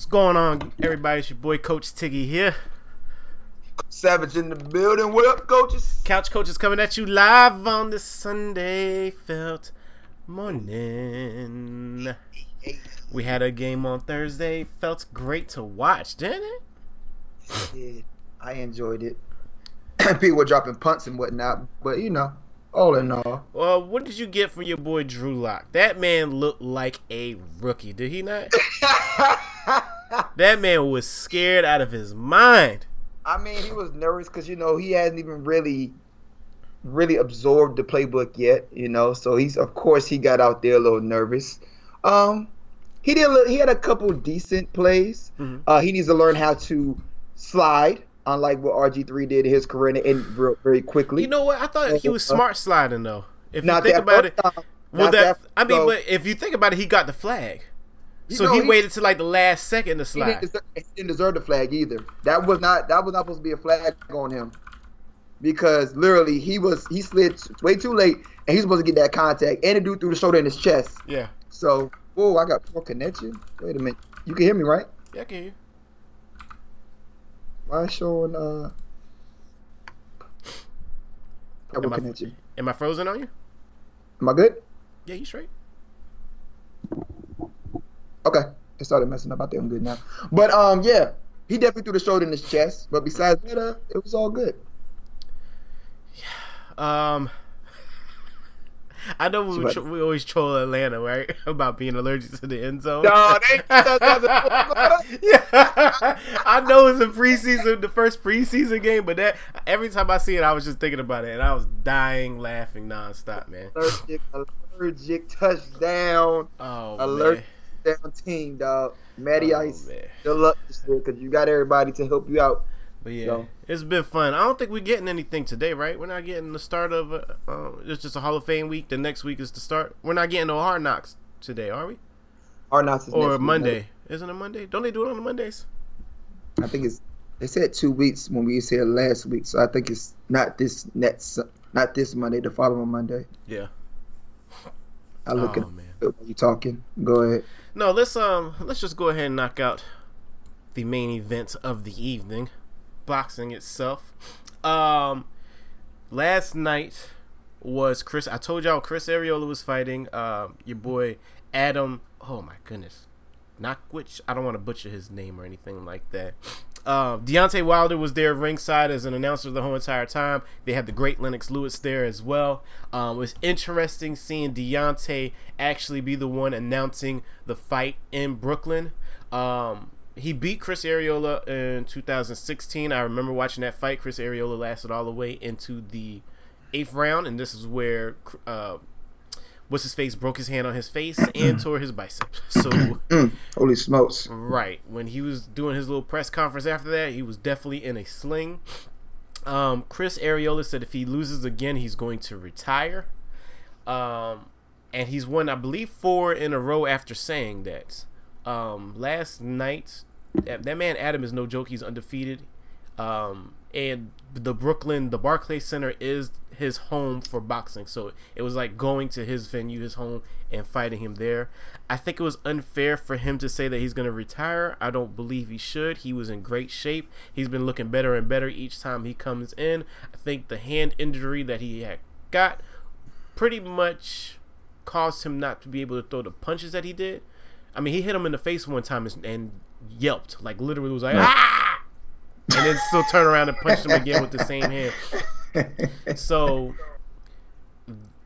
What's going on, everybody? It's your boy Coach Tiggy here. Savage in the building. What up, coaches? Couch Coach is coming at you live on this Sunday felt morning. We had a game on Thursday. Felt great to watch, didn't it? Yeah, I enjoyed it. People were dropping punts and whatnot, but you know, all in all. Well, what did you get from your boy Drew Lock? That man looked like a rookie, did he not? that man was scared out of his mind. I mean, he was nervous because you know he hasn't even really, really absorbed the playbook yet. You know, so he's of course he got out there a little nervous. Um, he did. He had a couple decent plays. Mm-hmm. Uh, he needs to learn how to slide, unlike what RG three did in his career and real- very quickly. You know what? I thought he was smart sliding though. If you Not think that about it, time. well, that, that- I mean, so- but if you think about it, he got the flag, You so know, he, he- waited till like the last second to He slide. didn't, deserve, he didn't deserve the flag either. That was not that was not supposed to be a flag on him, because literally he was he slid way too late, and he's supposed to get that contact, and the dude threw the shoulder in his chest. Yeah, So, oh, I got poor connection. Wait a minute, you can hear me right? yeah, I can hear you. Why showing uh? Am I- connection. Am I frozen on you? Am I good? Yeah, you straight. Okay, it started messing up. I think I'm good now. But um, yeah, he definitely threw the shoulder in his chest. But besides that, uh, it was all good. Um, I know we, we always troll Atlanta, right? About being allergic to the end zone. No, they- yeah, I know it's a preseason, the first preseason game, but that every time I see it, I was just thinking about it, and I was dying laughing nonstop, man. allergic, allergic touchdown, Oh, Alert. man. Down team, dog. Matty Oh, Ice, man. good luck this year because you got everybody to help you out. But yeah, So- it's been fun. I don't think we're getting anything today, right? We're not getting the start of. Uh, uh, it's just a Hall of Fame week. The next week is the start. We're not getting no hard knocks today, are we? Hard knocks this Or next week, Monday? Isn't it Monday? Don't they do it on the Mondays? I think it's. They said two weeks when we said last week, so I think it's not this next, not this Monday, the following Monday. Yeah. I look oh at man. you talking. Go ahead. No, let's um let's just go ahead and knock out the main event of the evening, boxing itself. Um, last night was Chris. I told y'all Chris Arreola was fighting um your boy Adam. Oh my goodness, Knockwich. I don't want to butcher his name or anything like that. Um, Deontay Wilder was there ringside as an announcer the whole entire time. They had the great Lennox Lewis there as well. Um, it was interesting seeing Deontay actually be the one announcing the fight in Brooklyn. Um, he beat Chris Arreola in 2016. I remember watching that fight. Chris Arreola lasted all the way into the eighth round, and this is where uh, what's his face broke his hand on his face and tore his bicep. So. Mm, holy smokes! Right. When he was doing his little press conference after that, he was definitely in a sling. Um, Chris Arreola said if he loses again, he's going to retire. Um, and he's won, I believe, four in a row after saying that. Um, last night, that, that man Adam is no joke. He's undefeated. Um, and the Brooklyn, the Barclays Center is his home for boxing. So it was like going to his venue, his home, and fighting him there. I think it was unfair for him to say that he's going to retire. I don't believe he should. He was in great shape. He's been looking better and better each time he comes in. I think the hand injury that he had got pretty much caused him not to be able to throw the punches that he did. I mean, he hit him in the face one time and, and yelped, like literally was like, ah! And then still turn around and punch him again with the same hand. So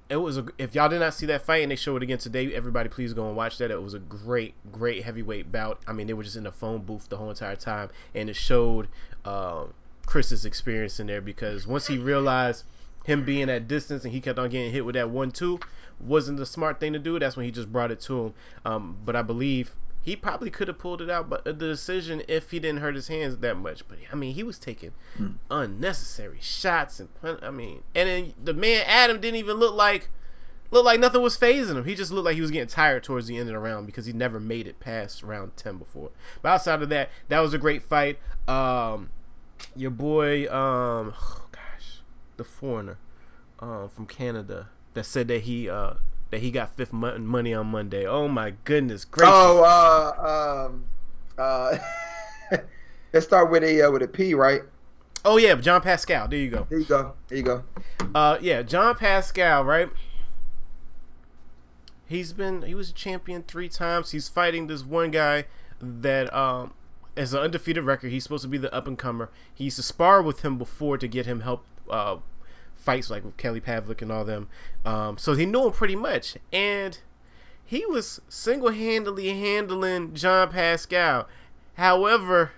it was a, if y'all did not see that fight and they show it again today, everybody please go and watch that. It was a great, great heavyweight bout. I mean, they were just in the phone booth the whole entire time, and it showed uh, Chris's experience in there because once he realized him being at distance and he kept on getting hit with that one two wasn't the smart thing to do. That's when he just brought it to him. Um, but I believe he probably could have pulled it out, but the decision if he didn't hurt his hands that much. But I mean, he was taking unnecessary shots and I mean, and then the man Adam didn't even look like look like nothing was phasing him. He just looked like he was getting tired towards the end of the round because he never made it past round ten before. But outside of that, that was a great fight. Um, your boy, um, oh gosh, the foreigner, um, from Canada that said that he uh that he got fifth mon- money on Monday. Oh my goodness gracious! Oh, uh, um, Uh, let's start with a uh, with a P, right? Oh yeah, John Pascal. There you go. There you go. There you go. Uh, yeah, John Pascal, right? He's been he was a champion three times. He's fighting this one guy that um as an undefeated record. He's supposed to be the up and comer. He used to spar with him before to get him help uh fights like with Kelly Pavlik and all them. Um, so he knew him pretty much, and he was single handedly handling John Pascal. However,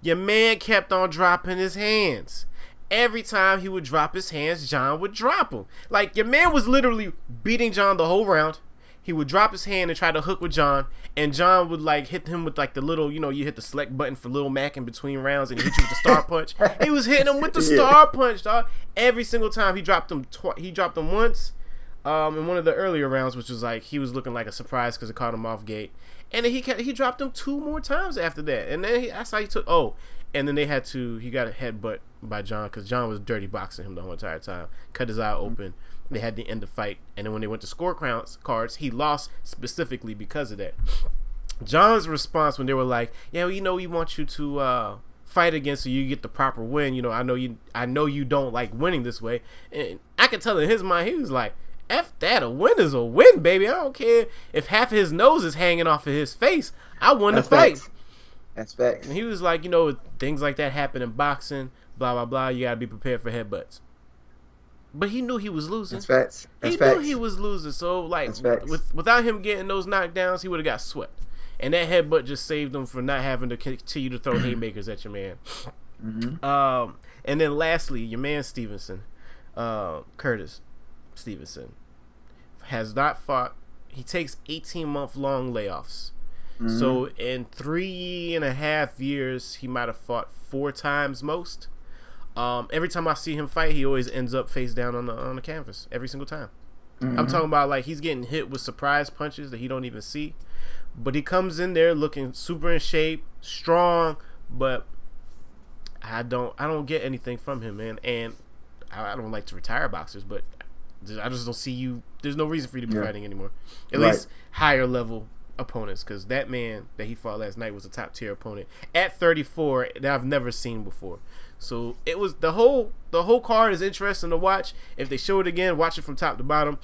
your man kept on dropping his hands. Every time he would drop his hands, John would drop them. Like your man was literally beating John the whole round. He would drop his hand and try to hook with John, and John would like hit him with like the little, you know, you hit the select button for Little Mac in between rounds, and he hit you with the star punch. He was hitting him with the Yeah. star punch, dog. Every single time he dropped him, tw- he dropped him once, um, in one of the earlier rounds, which was like he was looking like a surprise because it caught him off gate, and then he kept, he dropped him two more times after that, and then he, that's how he took. Oh, and then they had to he got a headbutt by John because John was dirty boxing him the whole entire time, cut his eye open. They had to end the fight, and then when they went to score counts cards, he lost specifically because of that. John's response when they were like, "Yeah, well, you know, we want you to uh, fight again so you get the proper win. You know, I know you, I know you don't like winning this way." And I could tell in his mind, he was like, "F that, a win is a win, baby. I don't care if half of his nose is hanging off of his face. I won That's the fight." facts. That's facts. And he was like, "You know, things like that happen in boxing. Blah blah blah. You gotta be prepared for headbutts." But he knew he was losing. That's facts. That's he facts. knew he was losing. So like with without him getting those knockdowns, he would have got swept. And that headbutt just saved him from not having to continue to throw haymakers at your man. Mhm. Um, and then lastly, your man Stevenson, uh, Curtis Stevenson, has not fought. He takes eighteen month long layoffs. Mhm. So in three and a half years, he might have fought four times most. Um, every time I see him fight, he always ends up face down on the on the canvas every single time. I'm Mhm. talking about like he's getting hit with surprise punches that he don't even see, but he comes in there looking super in shape, strong, but I don't I don't get anything from him, man. And I, I don't like to retire boxers, but I just don't see you. There's no reason for you to be Yeah. fighting anymore. At Right. least higher level opponents, because that man that he fought last night was a top tier opponent at 34 that I've never seen before. So it was the whole the whole card is interesting to watch. If they show it again, watch it from top to bottom.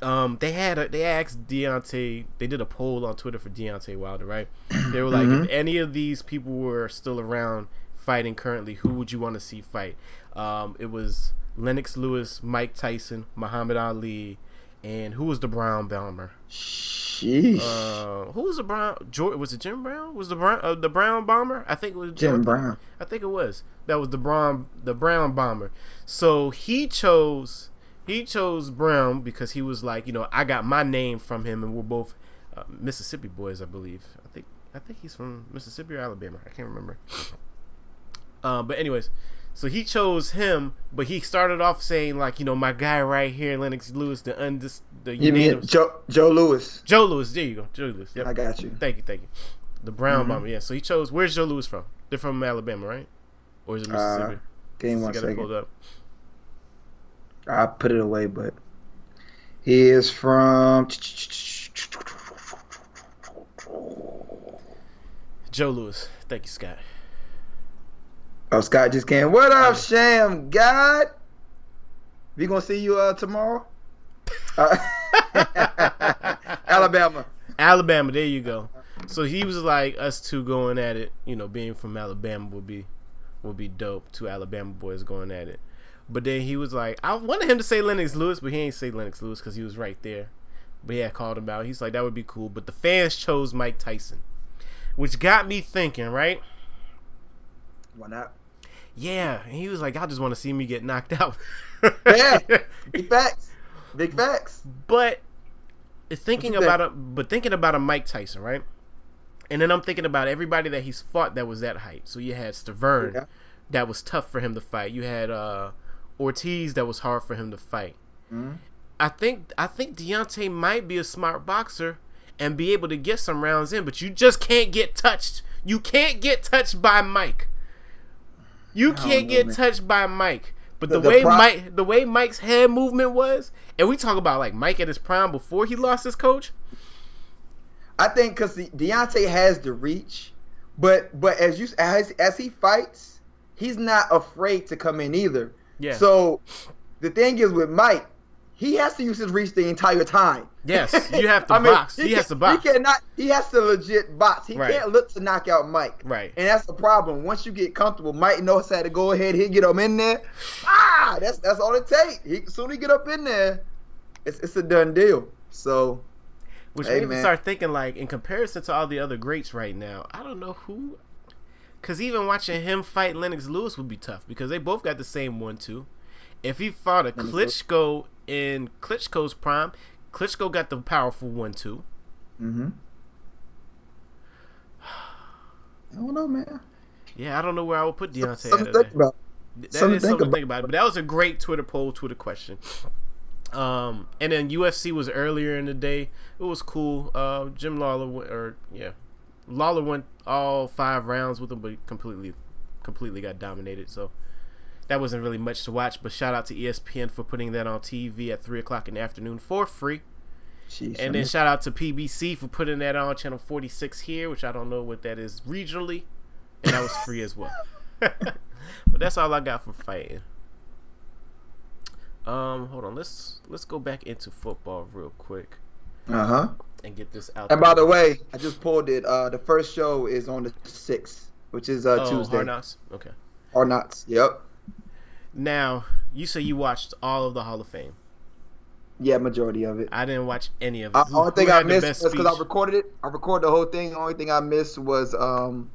Um, they had a, they asked Deontay. They did a poll on Twitter for Deontay Wilder, right? They were like, Mhm. if any of these people were still around fighting currently, who would you want to see fight? Um, it was Lennox Lewis, Mike Tyson, Muhammad Ali, and who was the Brown Bomber? Sheesh. Uh, who was the Brown? George, was it Jim Brown? Was the Brown uh, the Brown Bomber? I think it was Jim Brown. I think it was. That was the Brown the Brown bomber. So he chose he chose Brown because he was like, you know, I got my name from him, and we're both uh, Mississippi boys, I believe. I think I think he's from Mississippi or Alabama. I can't remember. Uh, but anyways, so he chose him, but he started off saying like, you know, my guy right here, Lennox Lewis, the undis the You mean Joe Joe Louis? Joe Louis. There you go, Joe Louis. Yep. I got you. Thank you, thank you. The Brown Mhm. bomber. Yeah. So he chose. Where's Joe Louis from? They're from Alabama, right? Or is it Mississippi? Uh, Give me You one got it pulled up. I put it away, but he is from. Joe Louis. Thank you, Scott. Oh, Scott just came. What up, Sham God? We gonna see you uh tomorrow? Uh, Alabama. Alabama. There you go. So he was like us two going at it. You know, being from Alabama would be would be dope. Two Alabama boys going at it. But then he was like, I wanted him to say Lennox Lewis, but he ain't say Lennox Lewis because he was right there. But he had called him out. He's like, that would be cool. But the fans chose Mike Tyson, which got me thinking, right? Why not? Yeah, and he was like, I just want to see me get knocked out. Yeah. Big facts. Big facts. But thinking about a but thinking about a Mike Tyson, right? And then I'm thinking about everybody that he's fought that was that height. So you had Stiverne, Yeah. that was tough for him to fight. You had uh, Ortiz, that was hard for him to fight. Mhm. I think I think Deontay might be a smart boxer and be able to get some rounds in, but you just can't get touched. You can't get touched by Mike. You can't get touched by Mike. But the, The- the way pro- Mike the way Mike's head movement was, and we talk about like Mike at his prime before he lost his coach. I think because Deontay has the reach, but but as you as as he fights, he's not afraid to come in either. Yeah. So the thing is with Mike, he has to use his reach the entire time. Yes, you have to box. He, has to box. He cannot. He has to legit box. He Right. can't look to knock out Mike. Right. And that's the problem. Once you get comfortable, Mike knows how to go ahead. He'll get him in there. Ah, that's that's all it takes. He soon he get up in there, it's it's a done deal. So Which Hey, made me start thinking, like, in comparison to all the other greats right now, I don't know who. Because even watching him fight Lennox Lewis would be tough because they both got the same one, too. If he fought a. Klitschko in Klitschko's prime, Klitschko got the powerful one, too. mm-hmm. I don't know, man. Yeah, I don't know where I would put Deontay Something to think about. That Something is to think something to about. think about. But that was a great Twitter poll, Twitter question. Um, and then UFC was earlier in the day. It was cool. Uh, Jim Lawler went, or yeah, Lawler went all five rounds with him, but completely, completely got dominated. So that wasn't really much to watch. But shout out to ESPN for putting that on TV at three o'clock in the afternoon for free. Sheesh, And then shout out to PBC for putting that on channel 46 here, which I don't know what that is regionally. And that was free as well. but that's all I got for fighting. Um, hold on. Let's let's go back into football real quick uh-huh. and get this out. And by the way, I just pulled it. Uh, the first show is on the sixth, which is uh, oh, Tuesday. Hard Knocks? Okay. Or not? Yep. Now you say you watched all of the Hall of Fame. Yeah, majority of it. I didn't watch any of it. Who- only thing I missed was because I recorded it. I recorded the whole thing. The only thing I missed was um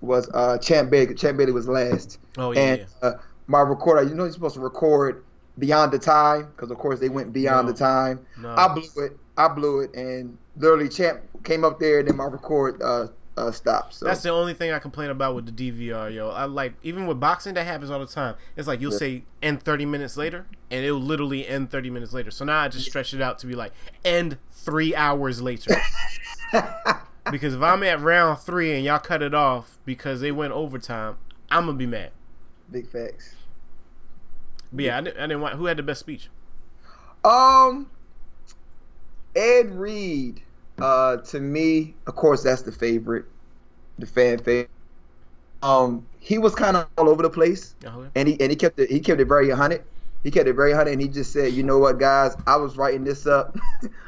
was uh Champ Bailey. Champ Bailey was last, Oh yeah, and yeah. uh, my recorder. You know you're supposed to record beyond the time because of course they went beyond No. the time. No. I blew it. I blew it, and literally Champ came up there, and then my record uh uh stopped. So That's the only thing I complain about with the DVR, yo. I like even with boxing that happens all the time. It's like you'll Yeah. say end thirty minutes later, and it'll literally end thirty minutes later. So now I just stretch it out to be like end three hours later. because if I'm at round three and y'all cut it off because they went overtime, I'm gonna be mad. big facts. But yeah, I didn't, I didn't want who had the best speech. Um, Ed Reed. Uh, to me, of course, that's the favorite, the fan favorite. Um, he was kind of all over the place, yeah. and he and he kept it he kept it very hunted. He kept it very hunted, and he just said, "You know what, guys? I was writing this up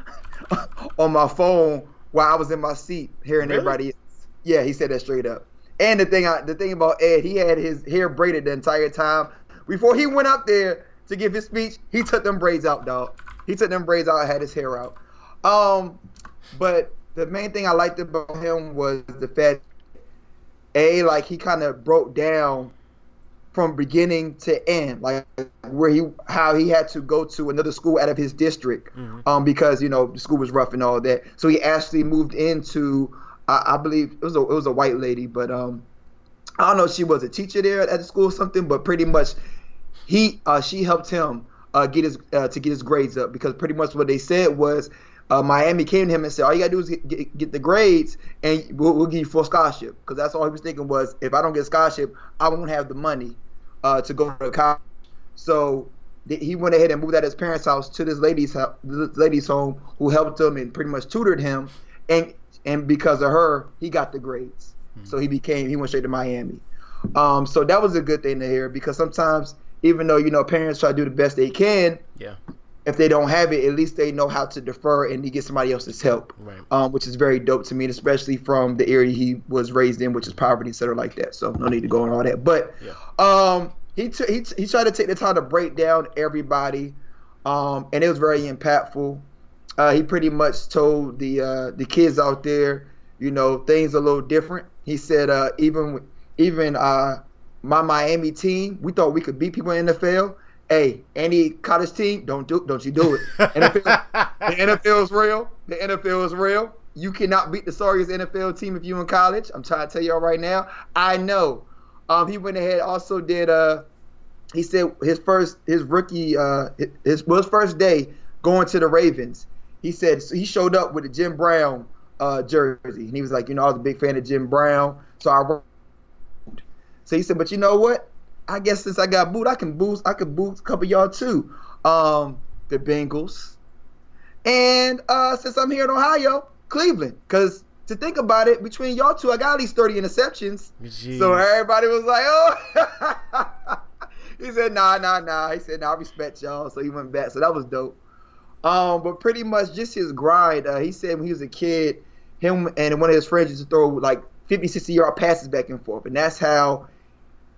on my phone while I was in my seat, hearing Really? everybody." else." Yeah, he said that straight up. And the thing, I, the thing about Ed, he had his hair braided the entire time. Before he went up there to give his speech, he took them braids out, dog. He took them braids out, had his hair out. Um, but the main thing I liked about him was the fact, a like he kind of broke down from beginning to end, like where he how he had to go to another school out of his district, Mhm. um, because you know the school was rough and all that. So he actually moved into, I, I believe it was a it was a white lady, but um, I don't know if she was a teacher there at the school or something, but pretty much he uh, she helped him uh, get his uh, to get his grades up because pretty much what they said was uh, Miami came to him and said all you gotta do is get, get, get the grades and we'll, we'll give you full scholarship because that's all he was thinking was if I don't get a scholarship I won't have the money uh, to go to college. So th- he went ahead and moved out of his parents' house to this lady's house, this lady's home who helped him and pretty much tutored him and and because of her he got the grades. So he became he went straight to Miami. Um, so that was a good thing to hear because sometimes even though you know parents try to do the best they can, Yeah, if they don't have it, at least they know how to defer and to get somebody else's help, right. um, which is very dope to me, especially from the area he was raised in, which is poverty, center like that. So no need to go on all that. But Yeah. um, he t- he t- he tried to take the time to break down everybody, um, and it was very impactful. Uh, he pretty much told the uh, the kids out there, you know, things a little different. He said uh, even even uh, my Miami team, we thought we could beat people in the NFL. Hey, any college team, don't do don't you do it. NFL, the NFL is real. The NFL is real. You cannot beat the sorriest NFL team if you're in college. I'm trying to tell y'all right now. I know. Um, he went ahead also did uh he said his first his rookie uh his well, his first day going to the Ravens. He said so he showed up with a Jim Brown uh jersey and he was like, you know, I was a big fan of Jim Brown, so I wrote. So he said, but you know what? I guess since I got booed, I can boost I could boost a couple of y'all too. Um, the Bengals. And uh since I'm here in Ohio, Cleveland. Because to think about it, between y'all two, I got at least 30 interceptions. Jeez. So everybody was like, oh. he said, nah, nah, nah. He said, nah, I respect y'all. So he went back. So that was dope. Um, but pretty much just his grind. Uh, he said when he was a kid, him and one of his friends used to throw like 50, 60 yard passes back and forth. And that's how,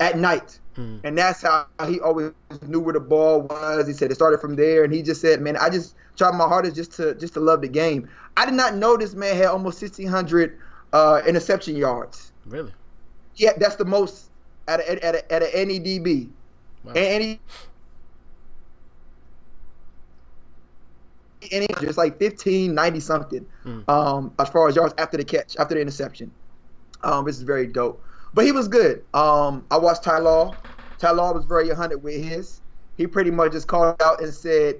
at night, Mm. and that's how he always knew where the ball was. He said it started from there, and he just said, "Man, I just tried my hardest just to just to love the game." I did not know this man had almost 1,600 uh, interception yards. Really? Yeah, that's the most at a, at a, at a NEDB. Wow. And he, and just like 15, 90 something. Mm. Um, as far as yards after the catch, after the interception. Um, this is very dope. But he was good. Um, I watched Ty Law. Ty Law was very 100 with his. He pretty much just called out and said,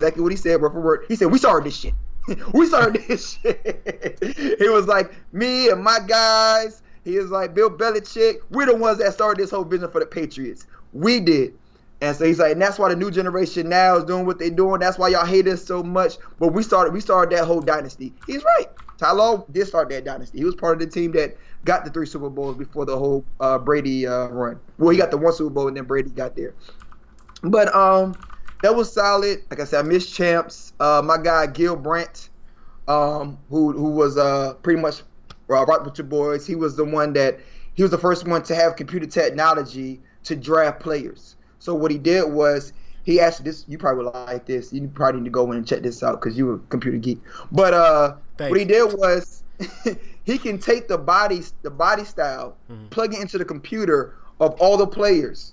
exactly what he said word for word. He said, "We started this shit. we started this shit." he was like, "Me and my guys." He was like, "Bill Belichick. We're the ones that started this whole business for the Patriots. We did." And so he's like, and that's why the new generation now is doing what they're doing. That's why y'all hate us so much. But we started, we started that whole dynasty. He's right. Ty Law did start that dynasty. He was part of the team that got the three Super Bowls before the whole uh, Brady uh, run. Well, he got the one Super Bowl and then Brady got there. But um, that was solid. Like I said, I missed champs. Uh, my guy Gil Brandt, um, who who was uh pretty much uh, right with your boys. He was the one that he was the first one to have computer technology to draft players. So what he did was he actually this you probably would like this. You probably need to go in and check this out because you a computer geek. But uh, Thanks. what he did was he can take the body the body style, Mhm. plug it into the computer of all the players,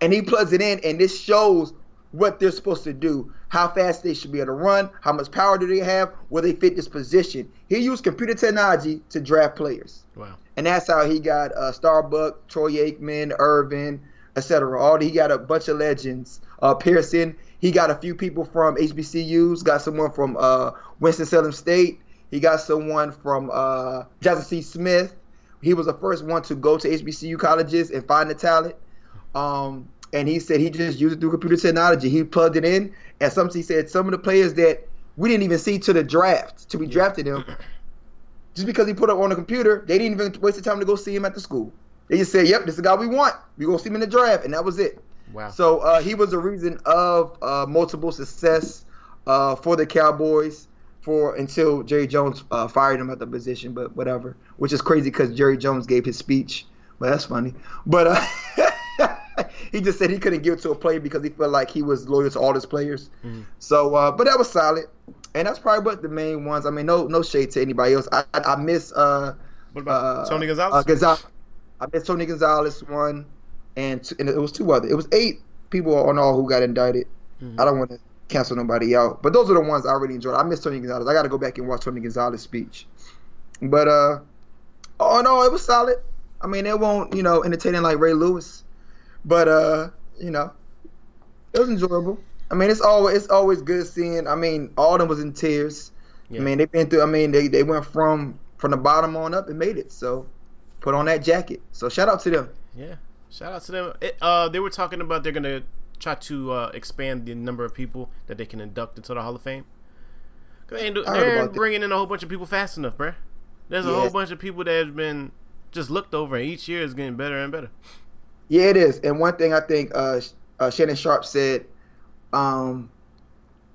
and he plugs it in, and this shows what they're supposed to do, how fast they should be able to run, how much power do they have, where they fit this position. He used computer technology to draft players. Wow. And that's how he got uh, Staubach, Troy Aikman, Irvin, etc. All he got a bunch of legends. Uh, Pearson, he got a few people from HBCUs. Got someone from uh, Winston Salem State. He got someone from uh, C. Smith. He was the first one to go to HBCU colleges and find the talent. Um, and he said he just used it through computer technology. He plugged it in, and some he said some of the players that we didn't even see to the draft, to we drafted him, just because he put it on the computer, they didn't even waste the time to go see him at the school. They just said, "Yep, this is the guy we want. We gonna see him in the draft," and that was it. Wow. So uh, he was a reason of uh, multiple success uh, for the Cowboys for until Jerry Jones uh, fired him at the position, but whatever. Which is crazy because Jerry Jones gave his speech, but that's funny. But uh, he just said he couldn't give it to a player because he felt like he was loyal to all his players. Mhm. So, uh, but that was solid, and that's probably what the main ones. I mean, no no shade to anybody else. I I, I miss uh, What about uh, Tony Gonzalez? Gonzalez. I miss Tony Gonzalez one, and, two, and it was two other. It was eight people on all who got indicted. Mhm. I don't want to cancel nobody out, but those are the ones I really enjoyed. I miss Tony Gonzalez. I got to go back and watch Tony Gonzalez speech. But uh, oh no, it was solid. I mean, it won't you know entertaining like Ray Lewis, but uh, you know, it was enjoyable. I mean, it's always it's always good seeing. I mean, Alden was in tears. Yeah. I mean, they've been through. I mean, they they went from from the bottom on up and made it. So put on that jacket. So shout out to them. Yeah, shout out to them. It, uh, they were talking about they're gonna try to uh, expand the number of people that they can induct into the Hall of Fame. Cause They do, they're about that. bringing in a whole bunch of people fast enough, bruh. There's a whole bunch of people that have been just looked over, and each year is getting better and better. Yeah, it is. And one thing I think uh, uh, Shannon Sharpe said, um,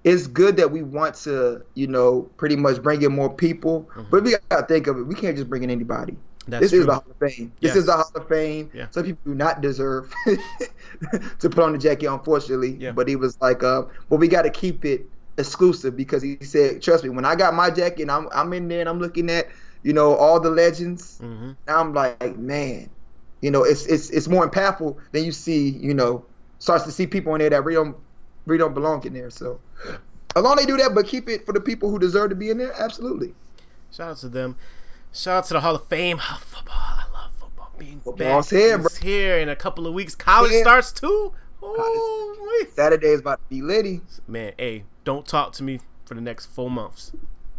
it's good that we want to, you know, pretty much bring in more people, but we got to think of it. We can't just bring in anybody. That's this true. is the Hall of Fame. This Yes. is the Hall of Fame. Yeah. Some people do not deserve to put on the jacket, unfortunately. Yeah. But he was like, uh, but we got to keep it exclusive because he said, trust me, when I got my jacket, and I'm I'm in there and I'm looking at, you know, all the legends. hmm Now I'm like, man, you know, it's it's it's more impactful than you see, you know, starts to see people in there that really don't really don't belong in there. So as long as they do that, but keep it for the people who deserve to be in there, absolutely. Shout out to them. Shout out to the Hall of Fame. Oh, football. I love football being Football's back. here, it's here in a couple of weeks. College Yeah. starts too. Ooh, Saturday is about to be litty. man, hey, don't talk to me for the next four months.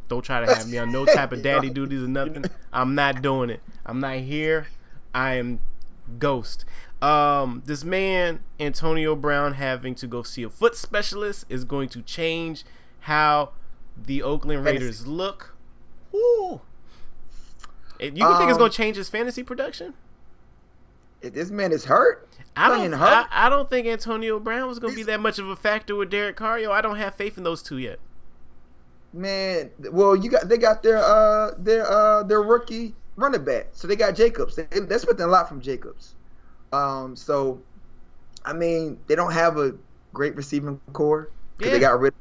Don't try to have me on no type of daddy duties or nothing. I'm not doing it. I'm not here. I am ghost. Um, this man Antonio Brown having to go see a foot specialist is going to change how the Oakland Raiders look. Ooh. You um, think it's Um, going to change his fantasy production? If this man is hurt, I don't. playing I. I don't think Antonio Brown was going to be that much of a factor with Derek Carr. Yo, I don't have faith in those two yet. man. Well, you got they got their uh their uh their rookie running back, so they got Jacobs. They, they're expecting a lot from Jacobs. Um, so I mean, they don't have a great receiving core because Yeah. they got rid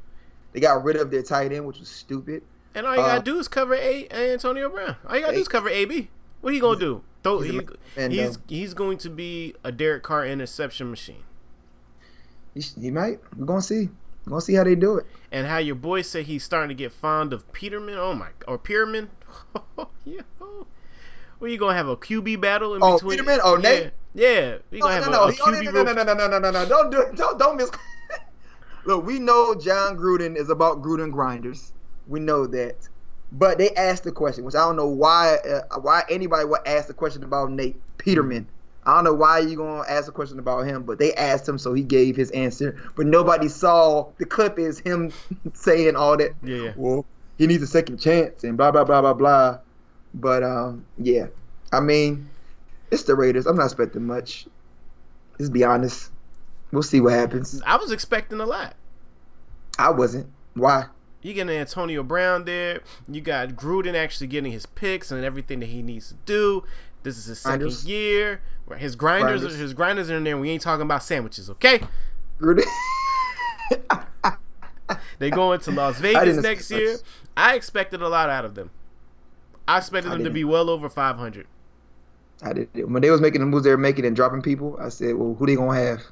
they got rid of their tight end, which was stupid. And all you Uh, gotta do is cover A Antonio Brown. All you gotta do is cover AB. What he gonna do? Throw, He's he, man, he's he's going to be a Derek Carr interception machine. He, he might. We're gonna see. We're gonna see how they do it. And how your boy said he's starting to get fond of Peterman. Oh my, or Pearman. yeah. Where you gonna have a QB battle in Oh, between? Peterman? Oh, yeah. Nate? Yeah, we No, gonna have no, no, a, a QB no, no, no, no, no, no, no, no, no, don't do it. Don't, don't miss. Look, we know Jon Gruden is about Gruden grinders. We know that, but they asked the question, which I don't know why. Uh, why anybody would ask the question about Nate Peterman? I don't know why you're gonna ask a question about him, but they asked him, so he gave his answer. But nobody saw the clip. Is him saying all that? Yeah, yeah. Well, he needs a second chance and blah blah blah blah blah. But um, yeah, I mean, it's the Raiders. I'm not expecting much. Let's be honest. We'll see what happens. I was expecting a lot. I wasn't. Why? You get Antonio Brown there. You got Gruden actually getting his picks and everything that he needs to do. This is his second Grinders. year. His grinders, Grinders. his grinders are in there. We ain't talking about sandwiches, okay? Gruden. They go into Las Vegas expect next year. I expected a lot out of them. I expected I them to didn't. be well over 500. I did when they was making the moves they were making and dropping people. I said, well, who they gonna have?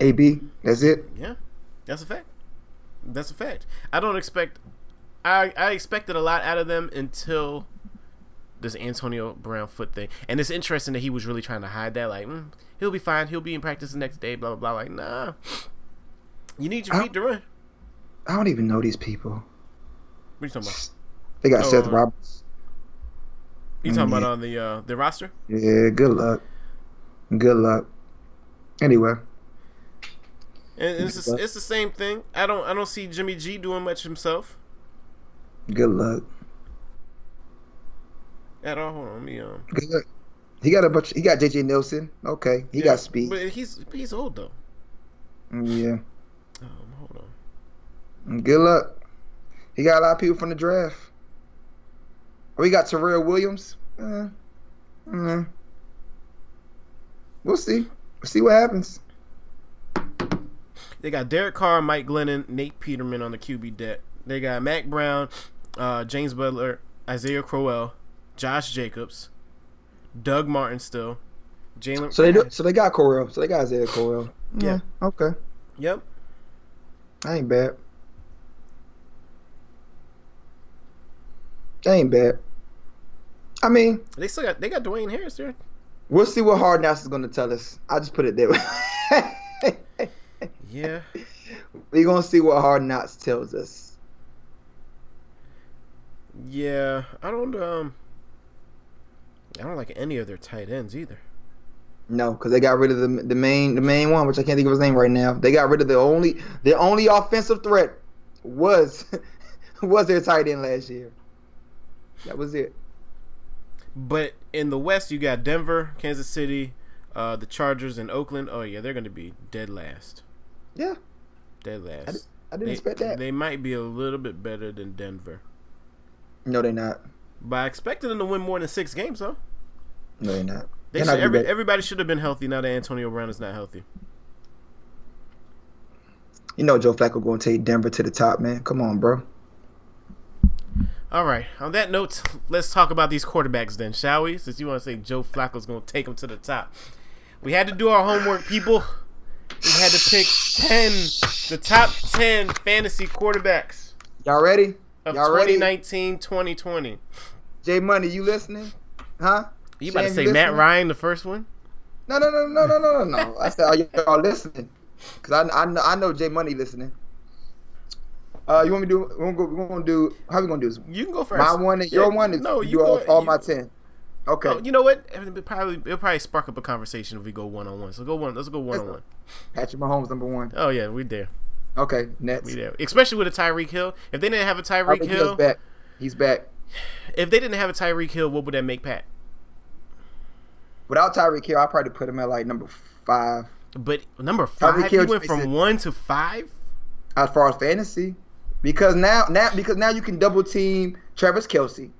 AB. That's it. Yeah, that's a fact. That's a fact. I don't expect. I I expected a lot out of them until this Antonio Brown foot thing, and it's interesting that he was really trying to hide that. Like, mm, he'll be fine. He'll be in practice the next day. Blah blah blah. Like, nah. You need your feet to run. I don't even know these people. What are you talking about? They got Oh, Seth uh, Roberts. You talking about on the uh, the roster? Yeah. Good luck. Good luck. Anyway. And it's the- it's the same thing. I don't I don't see Jimmy G doing much himself Good luck. at all. Hold on, me um. Good luck. He got a bunch. He got JJ Nelson. Okay. He yeah, got speed. but he's he's old though. Mm, Yeah. Um, hold on. Good luck. He got a lot of people from the draft. Oh, we got Tyrell Williams. Uh, uh, we'll see. We'll see what happens. They got Derek Carr, Mike Glennon, Nate Peterman on the QB deck. They got Mac Brown, uh, James Butler, Isaiah Crowell, Josh Jacobs, Doug Martin still, Jalen. So they do, so they got Crowell. So they got Isaiah Crowell. Yeah. Okay. Yep. That ain't bad. That ain't bad. I mean, They still got they got Dwayne Harris there. we'll see what Hard Knocks is going to tell us. I'll just put it there. Yeah. We're going to see what Hard Knocks tells us. Yeah. I don't um. I don't like any of their tight ends either. No, because they got rid of the the main the main one, which I can't think of his name right now. They got rid of the only their only offensive threat was was their tight end last year. That was it. But in the West, you got Denver, Kansas City, uh, the Chargers, and Oakland. Oh yeah, they're going to be dead last. Yeah, Dead last. I didn't They, expect that. they might be a little bit better than Denver. no, they're not. But I expected them to win more than six games, though. No, they're not. They They're should, not every, everybody should have been healthy now that Antonio Brown is not healthy. You know Joe Flacco going to take Denver to the top, man. Come on, bro. All right. On that note, let's talk about these quarterbacks then, shall we? Since you want to say Joe Flacco's going to take them to the top. We had to do our homework, people. We had to pick 10, the top 10 fantasy quarterbacks Y'all ready? of Y'all ready? 2019 2020. J Money, you listening? Huh? You about to say Matt? Ryan, the first one? No, no, no, no, no, no, no, no. I said, are y'all listening? Cause I, I know I know J Money listening. Uh, you want me to do? We're gonna, go, we're gonna do. How we gonna do this? You can go first. My one and your one is No, you you do all, all you- my ten. Okay. Oh, you know what? It'll probably it'll probably spark up a conversation if we go one on one. So go one. Let's go one on one. Patrick Mahomes number one. Oh yeah, we there. Okay, next. We there. Especially with a Tyreek Hill. If they didn't have a Tyreek Hill, back. He's back. if they didn't have a Tyreek Hill, what would that make Pat? Without Tyreek Hill, I probably put him at like number five But number five, Tyreek he went from one to five. as far as fantasy, because now now because now you can double team Travis Kelce.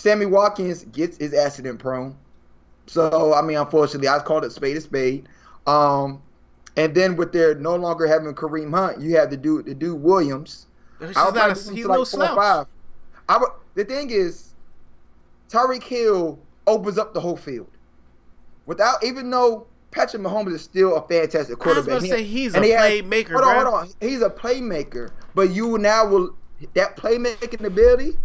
Sammy Watkins gets is accident prone. So I mean, unfortunately, I called it spade a spade. Um, and then with their no longer having Kareem Hunt, you have the dude the dude Williams. He's, I not a, he's do no four slouch. five. I would, the thing is, Tyreek Hill opens up the whole field. Without even though Patrick Mahomes is still a fantastic quarterback. I was to say he's a and he has- playmaker, Hold on, hold on. He's a playmaker, but you now will that playmaking ability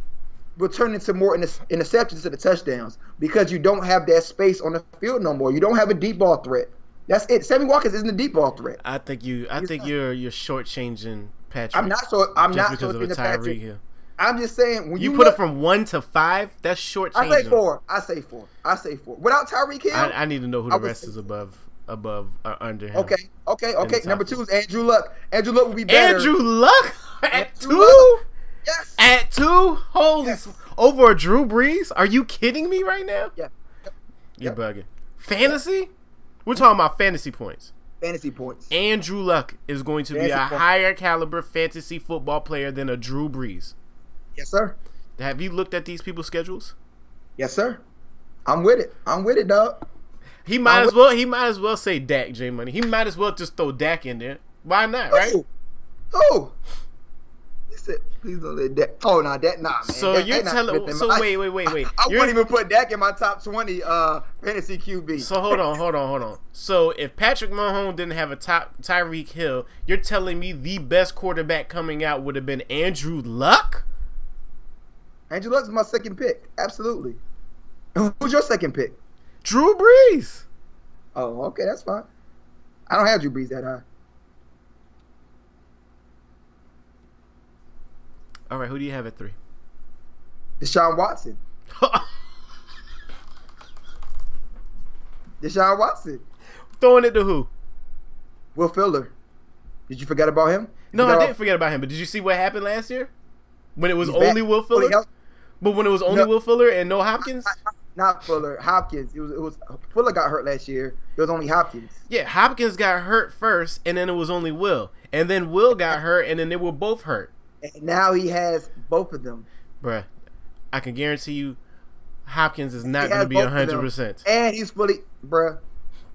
will turn into more inter- interceptions to the touchdowns because you don't have that space on the field no more. You don't have a deep ball threat. That's it. Sammy Watkins isn't a deep ball threat. I think you. I He's think not. you're you're shortchanging Patrick. I'm not so. I'm just not because so of Tyreek Patrick. Hill. I'm just saying when You, you, put look, it from one to five. That's shortchanging. I say four. I say four. I say four. Without Tyreek Hill, I, I need to know who the rest is above above or under him. okay, okay, okay. Number two. two is Andrew Luck. Andrew Luck will be better. Andrew Luck at Andrew two. Luck. Yes. At two, holy Yes. over a Drew Brees? Are you kidding me right now? Yeah. You're Yep. bugging. Fantasy? We're talking about fantasy points. Fantasy points. Andrew Luck is going to be a points. higher caliber fantasy football player than a Drew Brees. Yes, sir. Have you looked at these people's schedules? Yes, sir. I'm with it. I'm with it, dog. He might I'm as well. He might as well say Dak J Money. He might as well just throw Dak in there. Why not? Right? Who? Who? Said, please don't let Dak. Oh, no, that, nah, man. So That- you're that telling. So my- wait, wait, wait, wait. I, I wouldn't even put Dak in my top 20 uh, fantasy QB. So hold on, hold on, hold on. So if Patrick Mahomes didn't have a top Tyreek Hill, you're telling me the best quarterback coming out would have been Andrew Luck? Andrew Luck's my second pick. Absolutely. Who's your second pick? Drew Brees. Oh, okay, that's fine. I don't have Drew Brees that high. All right, who do you have at three? Deshaun Watson. Deshaun Watson. Throwing it to who? Will Fuller. Did you forget about him? No, You I didn't forget about him. But did you see what happened last year? When it was He's back. only Will Fully Fuller. But when it was only No. Will Fuller and no Hopkins. Not Fuller, Hopkins. It was it was Fuller got hurt last year. It was only Hopkins. Yeah, Hopkins got hurt first, and then it was only Will, and then Will got hurt, and then they were both hurt. And now he has both of them. Bruh, I can guarantee you, Hopkins is not going to be both hundred percent. And he's fully bruh.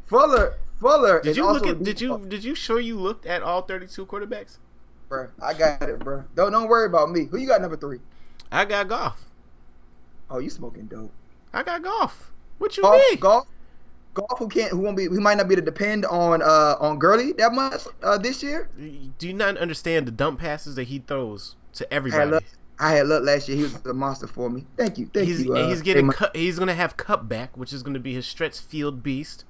Fuller Fuller Did you look at? Did you did you sure you looked at all thirty two quarterbacks? bruh. I got it, bruh. Don't don't worry about me. Who you got number three? I got Goff. Oh, you smoking dope. I got Goff. What you Goff, mean? Goff, Goff. Who can't? Who won't be? Who might not be to depend on uh on Gurley that much uh this year. Do you not understand the dump passes that he throws to I had everybody? luck. I had luck last year. He was a monster for me. Thank you. Thank he's you. uh, he's getting cut. He's gonna have Kupp back, which is gonna be his stretch field beast.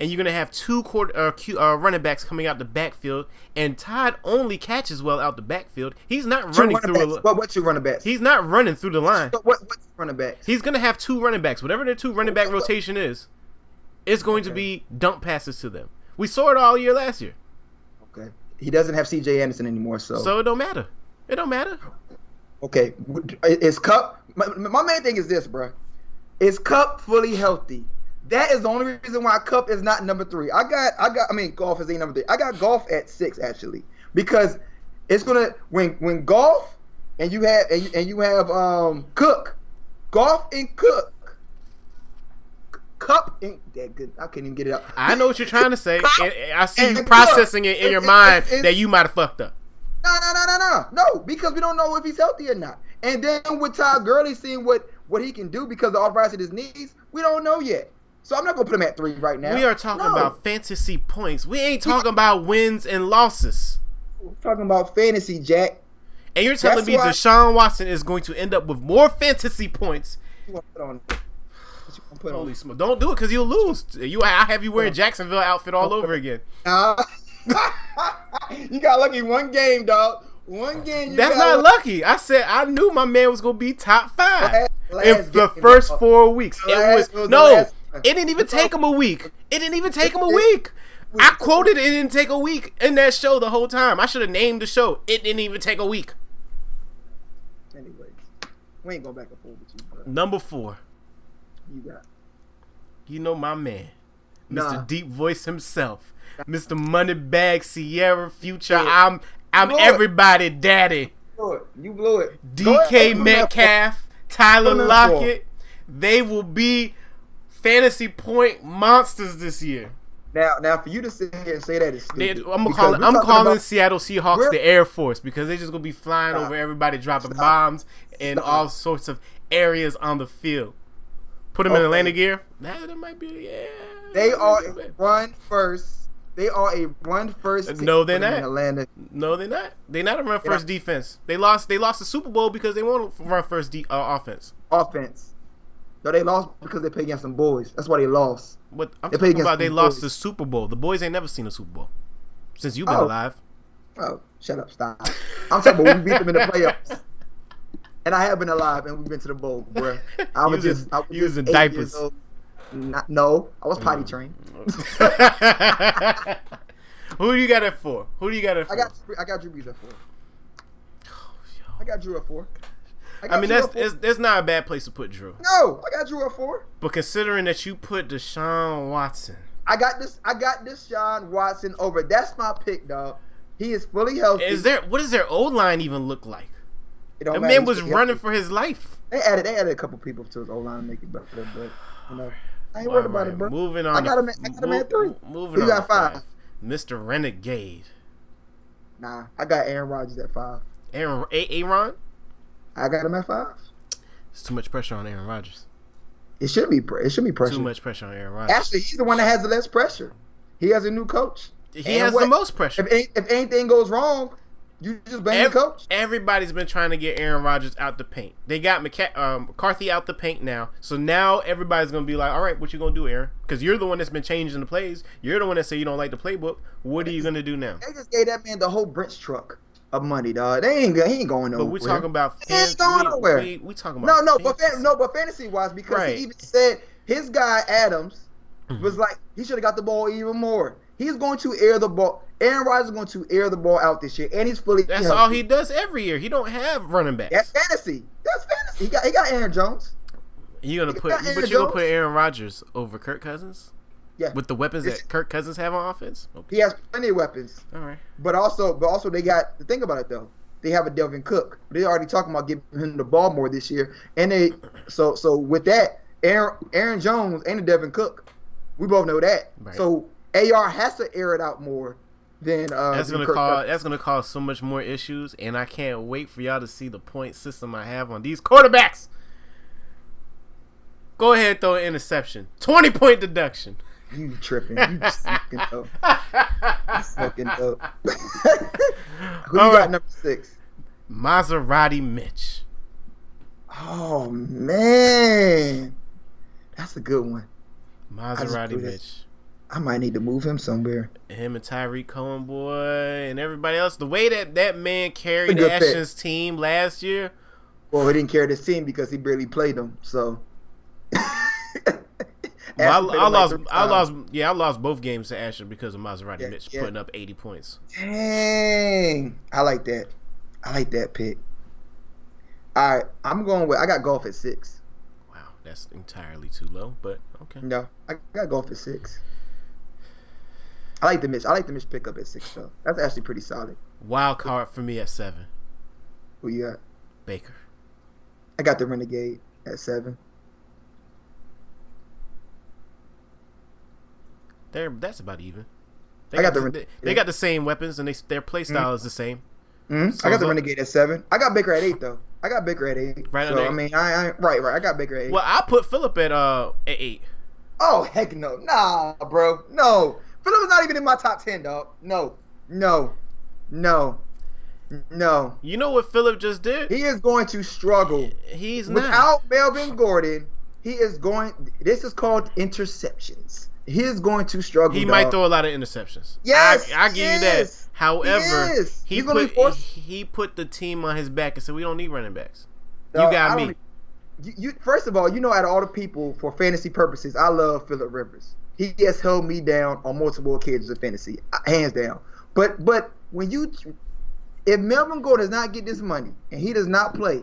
And you're gonna have two quarter uh, Q, uh, running backs coming out the backfield, and Todd only catches well out the backfield. He's not Two running through. backs. A, What what two running backs? he's not running through the line. what what what running backs? He's gonna have two running backs. Whatever their two running back rotation is, it's going to be dump passes to them. We saw it all year last year, Okay. He doesn't have C.J. Anderson anymore, so, so it don't matter. It don't matter. okay. Is Kupp? My, my main thing is this, bro. Is Kupp fully healthy? That is the only reason why Kupp is not number three. I got, I got. I mean, Goff is a number three. I got Goff at six actually because it's gonna when when Goff and you have and you, and you have um Cook, Goff and Cook. Kupp ain't that good. I can't even get it out. I know what you're trying to say. and I see And you processing it in It- your it- mind it- that you might have fucked up. No, no, no, no, no, no, because we don't know if he's healthy or not. And then with Todd Gurley seeing what what he can do because of the arthritis in his knees, we don't know yet. So I'm not gonna put him at three right now. We are talking No. about fantasy points. We ain't talking about wins and losses. We're talking about fantasy, Jack. And you're telling That's me Deshaun Watson is going to end up with more fantasy points. You gonna put on? You gonna put Holy on? smoke! Don't do it because you'll lose. You, I have you wearing Jacksonville outfit all over again. Nah. you got lucky one game, dog. One game. You That's not lucky. I said I knew my man was gonna be top five. in the game, first uh, four weeks. the It was was no. It didn't even take him a week. It didn't even take him a week. I quoted it didn't take a week in that show the whole time. I should have named the show. It didn't even take a week. Anyways, we ain't going back and forth with you, bro. Number four. You got. You know my man, Mr. Nah. Deep Voice himself, Mr. Moneybag Sierra Future. Yeah. I'm I'm Lord. everybody daddy. It. You blew it. DK put him at Metcalf, Tyler Lockett. They will be fantasy point monsters this year. Now, now, for you to sit here and say that is They, stupid. I'm because calling. I'm calling about- Seattle Seahawks the Air Force because they're just gonna be flying Stop. over everybody, dropping Stop. bombs in Stop. all sorts of areas on the field. Put them in Okay. Atlanta gear. Nah, that might be. Yeah. They are a run first. They are a run first. team No, they're not. Atlanta. No, they're not. They're not a run They're first defense. They lost. They lost the Super Bowl because they won't run first de- uh, offense. offense. No, they lost because they played against some boys. That's why they lost. What I'm They talking about, they some lost boys. the Super Bowl. The boys ain't never seen a Super Bowl since you've been Oh. alive. Oh, shut up, stop. I'm talking about we beat them in the playoffs. And I have been alive and we've been to the bowl, bro. I was Using- just I was just using eight diapers. Not, no, I was potty mm. trained. Who do you got it for? Who do you got it for? I got I got Drew Brees at four. Oh, I got Drew at four. Got I mean, that's it's, that's not a bad place to put Drew. no, I got Drew at four. But considering that you put Deshaun Watson, I got this. I got Deshaun Watson over. That's my pick, dog. He is fully healthy. is there what does their old line even look like? That matter. man was running healthy. for his life. They added. They added a couple people to his old line to make it better, but you know, I ain't All worried about right, it, bro. Moving on. I got him at- I got him at three. Moving you got to five? Mr. Renegade. Nah, I got Aaron Rodgers at five. Aaron A- Aaron. I got him at five. It's too much pressure on Aaron Rodgers. It should be. It should be pressure. Too much pressure on Aaron Rodgers. Actually, he's the one that has the less pressure. He has a new coach. he and has what- the most pressure. If any, if anything goes wrong, you just blame Ev- the coach. Everybody's been trying to get Aaron Rodgers out the paint. They got McCa- um, McCarthy out the paint now, so now everybody's gonna be like, "All right, what you gonna do, Aaron? Because you're the one that's been changing the plays. You're the one that said you don't like the playbook. What are you gonna do now?" They just gave that man the whole Brinks truck of money, dog. They ain't. He ain't going nowhere. But nowhere. we're talking about He ain't going We, nowhere. we, we talking No, about no, but fantasy. fan, no, but fantasy wise, because Right. he even said his guy Adams Mhm. was like he should have got the ball even more. He's going to air the ball. Aaron Rodgers is going to air the ball out this year, and he's fully. That's healthy. all he does every year. He don't have running backs. That's fantasy. That's fantasy. He got he got Aaron Jones. You gonna He put, but you gonna put Aaron Rodgers over Kirk Cousins Yeah, with the weapons It's- that Kirk Cousins have on offense. Okay, he has plenty of weapons, all right. but also but also they got the thing about it though. They have a Dalvin Cook. They're already talking about giving him the ball more this year, and they so so with that, Aaron Aaron Jones and the Dalvin Cook, we both know that. Right. So AR has to air it out more than uh, That's gonna cause that's gonna cause so much more issues, and I can't wait for y'all to see the point system I have on these quarterbacks. Go ahead, throw an interception, twenty point deduction. You tripping? You smoking up? You smoking up? Who you All got right. number six? Maserati Mitch. Oh man, that's a good one. Maserati Mitch. I might need to move him somewhere. Him and Tarik Cohen, boy, and everybody else. The way that that man carried pick. Ashton's team last year, Well, he didn't carry this team because he barely played them. So. I, I like lost. I lost. Yeah, I lost both games to Ashton because of Maserati Yeah, Mitch yeah. putting up eighty points. Dang, I like that. I like that pick. All right, I'm going with. I got Goff at six. Wow, that's entirely too low, but okay. No, I got Goff at six. I like the Mitch. I like the Mitch pickup at six though. That's actually pretty solid. Wild card for me at seven. Who you got? Baker. I got the Renegade at seven. They're that's about even. They I got the the, they, they got the same weapons and they their play style is the same. Mhm. So I got the Renegade at seven. I got Baker at eight though. I got Baker at eight. Right So I mean, I, I right, right. I got Baker at eight. Well, I put Philip at uh at eight. Oh heck no, nah, bro, no. Philip is not even in my top ten, dog. No, no, no, no. You know what Philip just did? He is going to struggle He's not. without Melvin Gordon. He is going. This is called interceptions. He is going to struggle. He might throw a lot of interceptions. Yes, I, I give you that. However, He he He's put forced- he put the team on his back and said, "We don't need running backs. Dog, you got I me." you, you first of all, you know, out of all the people for fantasy purposes, I love Philip Rivers. He has held me down on multiple occasions of fantasy, hands down. But but when you, if Melvin Gordon does not get this money and he does not play,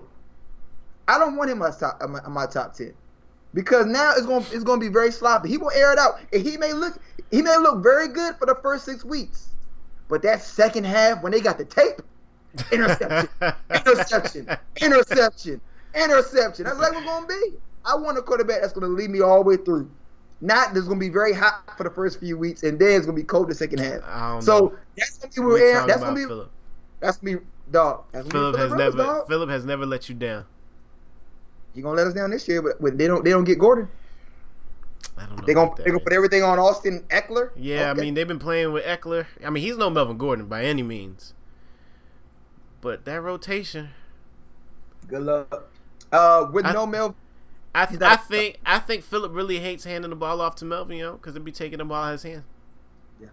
I don't want him on my top on my, on my top ten because now it's going it's going to be very sloppy. He will air it out, and he may look he may look very good for the first six weeks, but that second half when they got the tape, interception, interception, interception, interception. That's like we're going to be. I want a quarterback that's going to lead me all the way through. Not that's going to be very hot for the first few weeks, and then it's going to be cold the second half. So know. that's going to be where that's going to be. Phillip. That's be dog. That's Philip has Rivers, never dog. Philip has never let you down. He gonna let us down this year, but, but they don't they don't get Gordon. I don't know. They gonna, they gonna put everything on Austin Ekeler. Yeah, okay. I mean they've been playing with Eckler. I mean he's no Melvin Gordon by any means, but that rotation. Good luck. Uh, with I, no Melvin. I, th- I think I think Philip really hates handing the ball off to Melvin, yo, because he'd be taking the ball out of his hand. Yeah.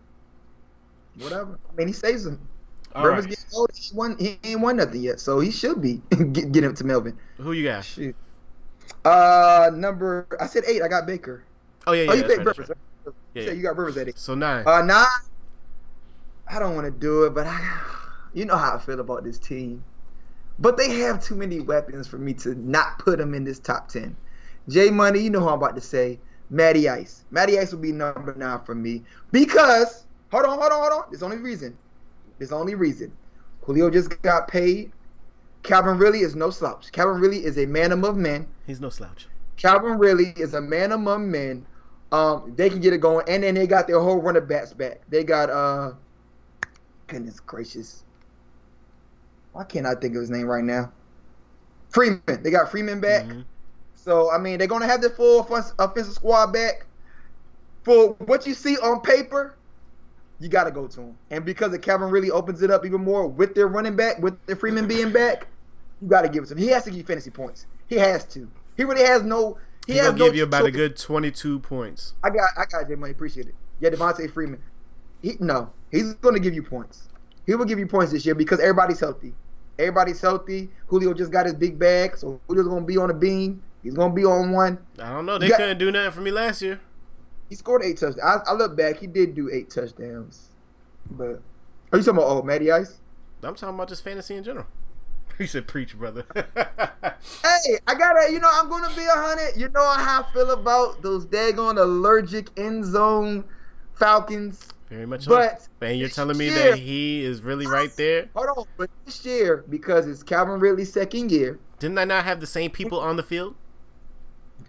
Whatever. I mean, he saves him. All Rivers right. getting old. He won. He ain't won nothing yet, so he should be get, get him to Melvin. Who you got? Shoot. Uh, number I said eight. I got Baker. Oh yeah, yeah. Oh, you picked right, Rivers. Right. Yeah, yeah. you got Rivers at eight. So nine. Uh, nine. I don't want to do it, but I, you know how I feel about this team. But they have too many weapons for me to not put them in this top ten. J Money, you know who I'm about to say. Matty Ice. Matty Ice will be number nine for me because hold on, hold on, hold on. There's only reason. There's only reason. Julio just got paid. Calvin Ridley is no slouch. Calvin Ridley is a man among men. He's no slouch. Calvin Ridley is a man among men. Um, they can get it going, and then they got their whole running backs back. They got uh, goodness gracious, why can't I think of his name right now? Freeman. They got Freeman back. Mm-hmm. So I mean, they're gonna have the full offensive squad back. For what you see on paper, you got to go to him. And because of Calvin really opens it up even more with their running back, with their Freeman being back, you got to give it to him. He has to give you fantasy points. He has to. He really has no. He, he has gonna no give you about a good twenty-two points. I got, I got J Money. Appreciate it. Yeah, Devonta Freeman. He no, he's going to give you points. He will give you points this year because everybody's healthy. Everybody's healthy. Julio just got his big bag, so Julio's going to be on a beam. He's going to be on one. I don't know. They got, couldn't do nothing for me last year. He scored eight touchdowns. I, I look back. He did do eight touchdowns. But are you talking about oh Matty Ice? I'm talking about just fantasy in general. He said, "Preach, brother." hey, I gotta, you know, I'm gonna be a hundred. You know how I feel about those daggone allergic end zone Falcons. Very much, but and you're telling me year, that he is really right there. Hold on, but this year because it's Calvin Ridley's second year. Didn't I not have the same people on the field?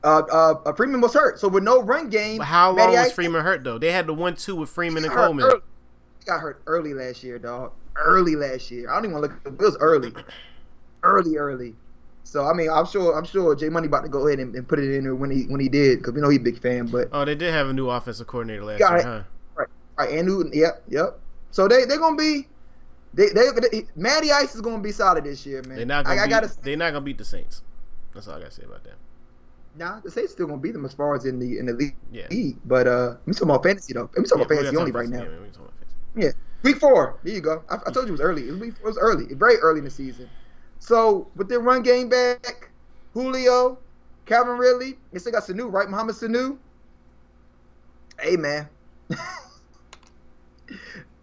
Uh, uh, Freeman was hurt, so with no run game. But how long was Freeman hurt though? They had the one two with Freeman and Coleman. Early got hurt early last year, dog. Early last year. I don't even want to look. It was early, early, early. So I mean, I'm sure I'm sure Jay Money about to go ahead and, and put it in there when he when he did because we know he's a big fan. But oh, they did have a new offensive coordinator last year, huh? Right, right. And Newton, yep, yep. So they they're gonna be. They, they, they Matty Ice is gonna be solid this year, man. They're not gonna I, beat, I gotta, they're not gonna beat the Saints. That's all I gotta say about that. Nah, the Saints still gonna beat them as far as in the in the league. Yeah. But uh, I'm talking about fantasy though. I'm talking yeah, about fantasy only right now. Yeah, yeah, week four. There you go. I, I told you it was early. It was, it was early, very early in the season. So with their run game back, Julio, Calvin Ridley, they still got Sanu, right? Mohamed Sanu. Hey man.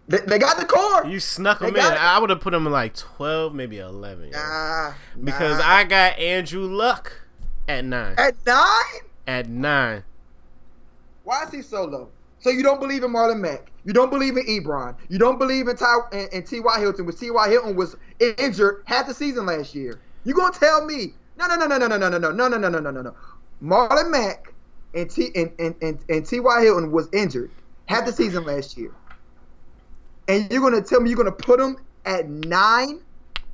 they, they, got the core. You snuck them in. It. I would have put them in like twelve, maybe eleven. Nah, because nah. I got Andrew Luck at nine. At nine. At nine. Why is he so low? So you don't believe in Marlon Mack. You don't believe in Ebron. You don't believe in Ty and, T.Y. Hilton. When T.Y. Hilton was injured half the season last year. You gonna tell me? No, no, no, no, no, no, no, no, no, no, no, no, no, no, no. Marlon Mack and T and, and, and, and T.Y. Hilton was injured half the season last year. And you're gonna tell me you're gonna put him at nine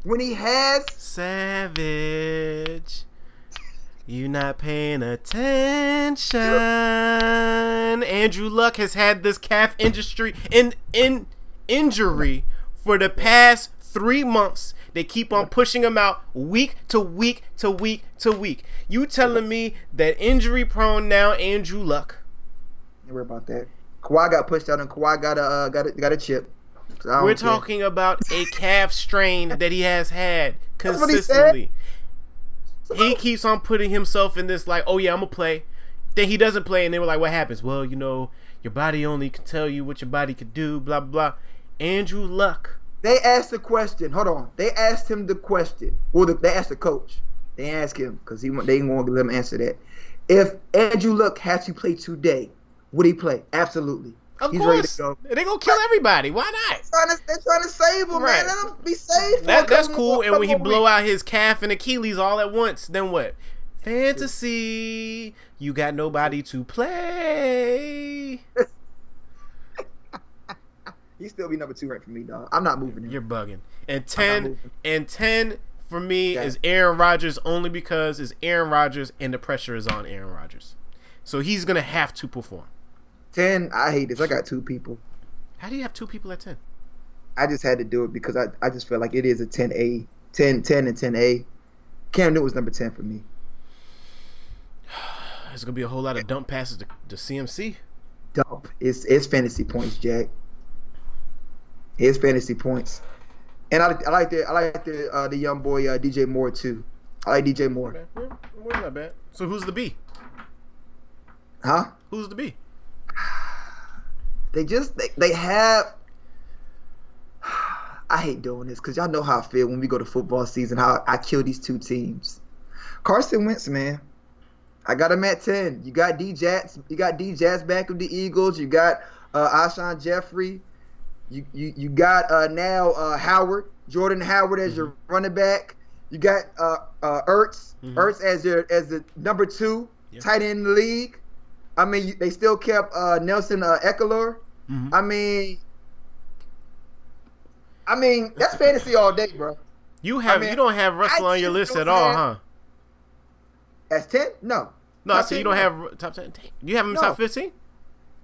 when he has Savage. You not paying attention. Andrew Luck has had this calf industry in in injury for the past three months. They keep on pushing him out week to week to week to week. You telling me that injury prone now Andrew Luck? Don't worry about that. Kawhi got pushed out and Kawhi got a uh, got a got a chip. So We're talking about a calf strain that he has had consistently. He keeps on putting himself in this like, oh yeah, I'm gonna play. Then he doesn't play, and they were like, what happens? Well, you know, your body only can tell you what your body could do. Blah blah. Andrew Luck. They asked the question. Hold on. They asked him the question. Well, the, they asked the coach. They asked him because he they didn't want to let him answer that. If Andrew Luck had to play today, would he play? Absolutely. Of He's course, they gonna kill everybody. Why not? They're trying to, they're trying to save him, right. man. Let him be safe. That, that's cool. And when he blow out his calf and Achilles all at once, then what? Fantasy, you got nobody to play. he still be number two right for me, dog. I'm not moving him. You're bugging. And ten and ten for me yeah. is Aaron Rodgers only because it's Aaron Rodgers and the pressure is on Aaron Rodgers. So he's gonna have to perform. Ten, I hate this. I got two people. How do you have two people at ten? I just had to do it because I, I just feel like it is a 10A, 10, 10 and 10A. Cam Newton was number 10 for me. There's gonna be a whole lot of dump passes to, to CMC. Dump. It's it's fantasy points, Jack. It's fantasy points. And I, I like the I like the uh, the young boy uh, DJ Moore too. I like DJ Moore. Moore's not bad. So who's the B? Huh? Who's the B? They just they, they have. I hate doing this because y'all know how I feel when we go to football season. How I kill these two teams. Carson Wentz, man. I got him at ten. You got D Jax. You got D Jax back of the Eagles. You got uh, Alshon Jeffery. You you you got uh, now uh, Howard, Jordan Howard as mm-hmm. your running back. You got uh, uh, Ertz, mm-hmm. Ertz as your as the number two yep. tight end in the league. I mean, they still kept uh, Nelson uh. Mm-hmm. I mean, I mean that's fantasy all day, bro. You have I mean, you don't have Russell on your list at all, huh? As ten? No. No, I said you don't no. have top ten. You have him no. top fifteen?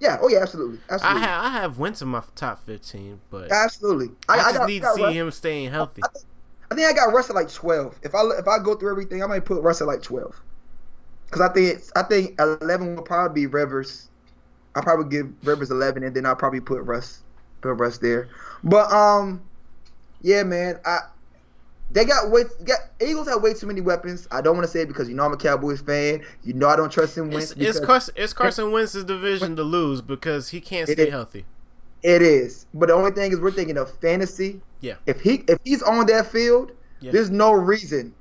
Yeah. Oh yeah. Absolutely. Absolutely. I have I have Wentz in my top fifteen, but absolutely. I, I just I got, need to see him staying healthy. I, think, I think I got Russell like twelve. If I if I go through everything, I might put Russell like twelve. Because I think I think eleven will probably be Rivers. I'll probably give Rivers eleven, and then I'll probably put Russ put Russ there. But um, yeah, man, I they got way got Eagles have way too many weapons. I don't want to say it because you know I'm a Cowboys fan. You know I don't trust him. Wentz. It's, it's Carson, it's Carson Wentz's division to lose because he can't stay healthy. It is, but the only thing is we're thinking of fantasy. Yeah. If he if he's on that field, yeah. there's no reason.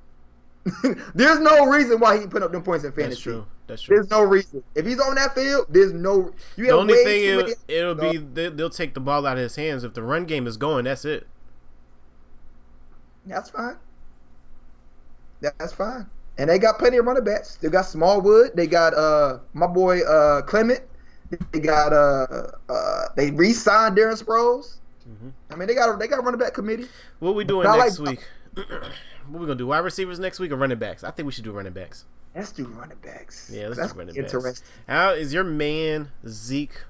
there's no reason why he put up them points in fantasy. That's true. That's true. There's no reason. If he's on that field, there's no. You the only thing it'll, it'll be they, will take the ball out of his hands if the run game is going. That's it. That's fine. That's fine. And they got plenty of running backs. They got Smallwood. They got uh my boy uh Clement. They got uh uh they re-signed Darren Sproles. Mm-hmm. I mean they got they got a running back committee. What we doing next like, week? what we gonna do? Wide receivers next week or running backs? I think we should do running backs. Let's do running backs. Yeah, let's That's do running interesting. backs. How is your man Zeke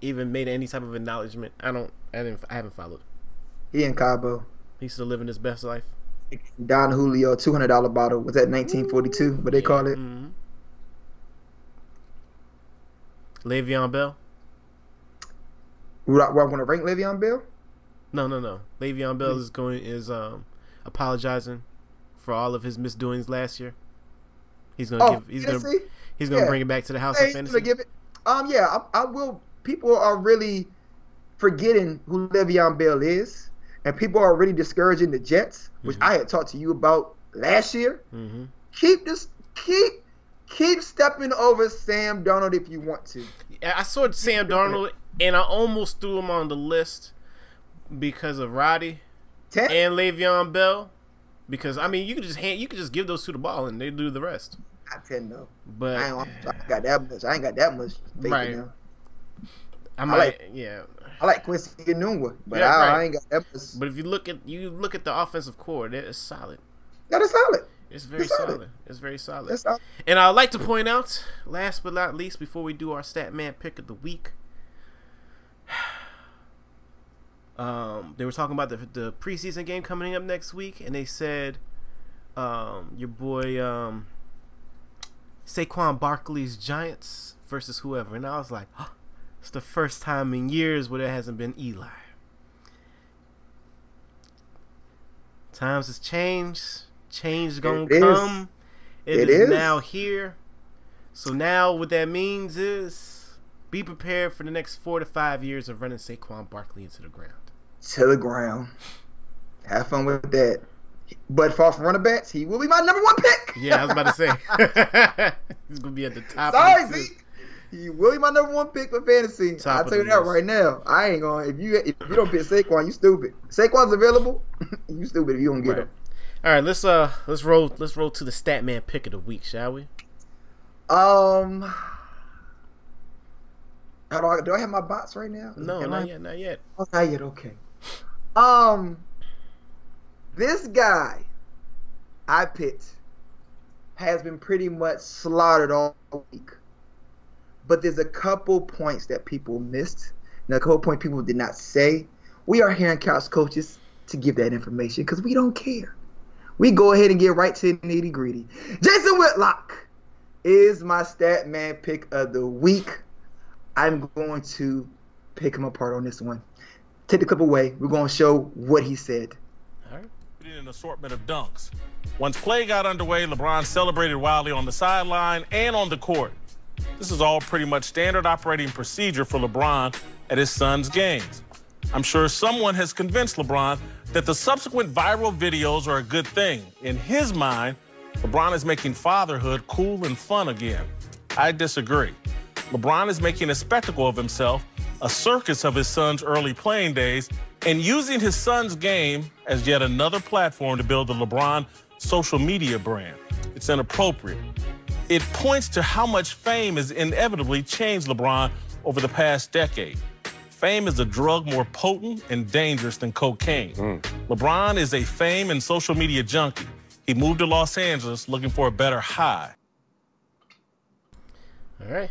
even made any type of acknowledgement? I don't. I didn't. I haven't followed. He in Cabo. He's still living his best life. Don Julio, two hundred dollar bottle was that nineteen forty two? What they yeah. call it? Mm-hmm. Le'Veon Bell. Would I, I want to rank Le'Veon Bell? No, no, no. Le'Veon Bell is going is um apologizing for all of his misdoings last year. He's gonna oh, give. He's gonna. He's gonna yeah. bring it back to the house hey, of fantasy. Give it. Um. Yeah. I, I, will. People are really forgetting who Le'Veon Bell is, and people are really discouraging the Jets, which mm-hmm. I had talked to you about last year. Mm-hmm. Keep this. Keep. Keep stepping over Sam Darnold if you want to. I saw Sam Darnold, and I almost threw him on the list because of Robby Ten? and Le'Veon Bell. Because I mean, you could just hand, you could just give those two the ball and they do the rest. Not ten though. But I ain't, I got that much. I ain't got that much. right. I might. I like, yeah. I like Quincy Enunwa, but yeah, I, right. I, ain't got that much. But if you look at you look at the offensive core, that is solid. That is solid. It's very it's solid. solid. It's very solid. solid. And I'd like to point out, last but not least, before we do our stat man pick of the week, um, they were talking about the the preseason game coming up next week, and they said um, your boy um, Saquon Barkley's Giants versus whoever, and I was like, oh, it's the first time in years where there hasn't been Eli. Times has changed. Change gonna come, It, It is, is. now here. So now what that means is be prepared for the next four to five years of running Saquon Barkley into the ground. To the ground. Have fun with that. But far from running backs, he will be my number one pick. Yeah, I was about to say he's gonna be at the top. Sorry, of the. Zeke. He will be my number one pick for fantasy. Top I'll tell you that list. right now. I ain't going. to If you if you don't pick Saquon, you stupid. Saquon's available. you stupid if you don't get Right. him. All right, let's uh let's roll let's roll to the Statman pick of the week, shall we? Um. How do I do? I have my bots right now? No, Am not I- yet, not yet. Oh, not yet. Okay. Um, this guy I picked has been pretty much slaughtered all week, but there's a couple points that people missed, and a couple points people did not say. We are here in Couch Coaches to give that information because we don't care. We go ahead and get right to the nitty gritty. Jason Whitlock is my stat man pick of the week. I'm going to pick him apart on this one take the clip away. We're going to show what he said. All right. an assortment of dunks. Once play got underway, LeBron celebrated wildly on the sideline and on the court. This is all pretty much standard operating procedure for LeBron at his son's games. I'm sure someone has convinced LeBron that the subsequent viral videos are a good thing. In his mind, LeBron is making fatherhood cool and fun again. I disagree. LeBron is making a spectacle of himself, a circus of his son's early playing days, and using his son's game as yet another platform to build the LeBron social media brand. It's inappropriate. It points to how much fame has inevitably changed LeBron over the past decade. Fame is a drug more potent and dangerous than cocaine. Hmm. LeBron is a fame and social media junkie. He moved to Los Angeles looking for a better high. All right.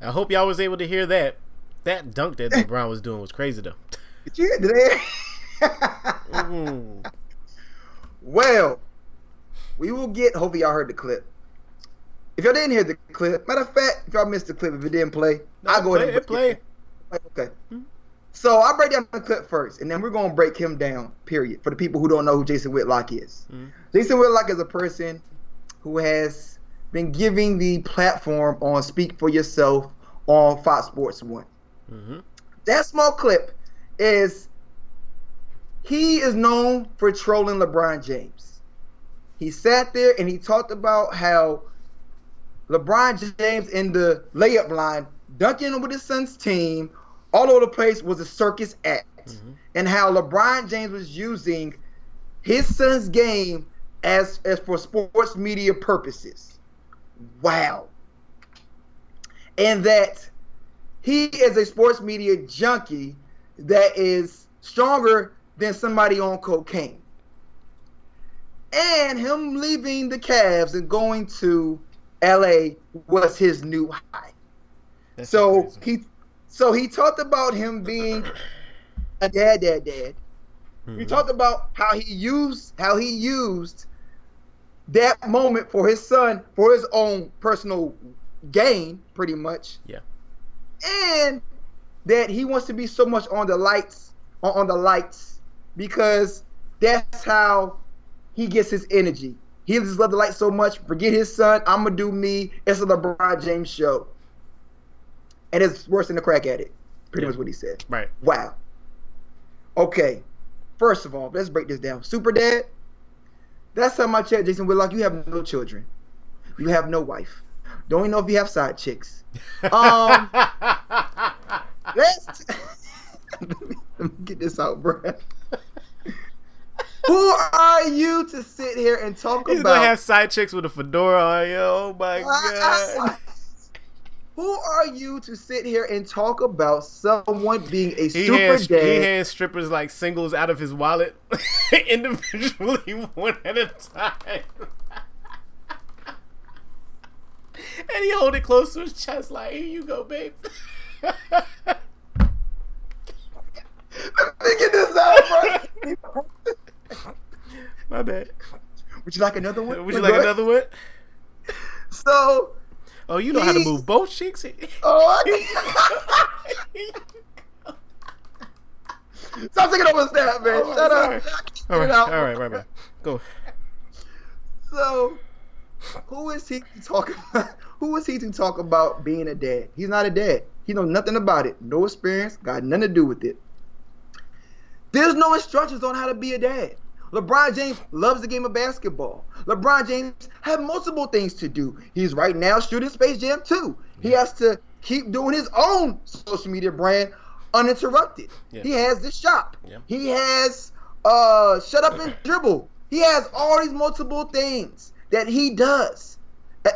I hope y'all was able to hear that. That dunk that LeBron was doing was crazy though. Did you hear that? Mm. well, we will get, hopefully, y'all heard the clip. If y'all didn't hear the clip, matter of fact, if y'all missed the clip, if it didn't play, I'll go ahead and play, play. it. Okay. So I'll break down the clip first, and then we're going to break him down, period, for the people who don't know who Jason Whitlock is. Mhm. Jason Whitlock is a person who has been giving the platform on Speak for Yourself on Fox Sports 1. Mm-hmm. that small clip is he is known for trolling LeBron James. He sat there and he talked about how LeBron James in the layup line, dunking with his son's team, all over the place was a circus act. Mhm. And how LeBron James was using his son's game as, as for sports media purposes. Wow. And that he is a sports media junkie that is stronger than somebody on cocaine. And him leaving the Cavs and going to LA was his new high. That's so crazy. he so he talked about him being a dad dad dad. He Mhm. talked about how he used how he used that moment for his son for his own personal gain, pretty much. Yeah. And that he wants to be so much on the lights on, on the lights because that's how he gets his energy. He just love the lights so much. Forget his son. I'm gonna do me. It's a LeBron James show, and it's worse than the crack addict. Pretty Yeah. much what he said. Right. Wow. Okay. First of all, let's break this down. Super dad. That's how my chat, Jason Whitlock. You have no children. You have no wife. Don't even know if you have side chicks. Um, let's let me get this out, bro. Who are you to sit here and talk about? He's about? gonna have side chicks with a fedora on. Yo, oh my god. Who are you to sit here and talk about someone being a He super has, he dad? has strippers like singles out of his wallet individually, one at a time. And he hold it close to his chest, like, "Here you go, babe." Let me get this out, bro. My bad. Would you like another one? Would you like another one? So, Oh, you know how to move both cheeks. oh, I stop taking over that, man. Oh, Shut sorry. up. All right, all right, right, right. Go. So, Who is he to talk about? Who is he to talk about being a dad? He's not a dad. He knows nothing about it. No experience. Got nothing to do with it. There's no instructions on how to be a dad. LeBron James loves the game of basketball. LeBron James has multiple things to do. He's right now shooting Space Jam 2. He has to keep doing his own social media brand uninterrupted. Yeah. He has the shop. Yeah. He has uh shut up and dribble. He has all these multiple things that he does.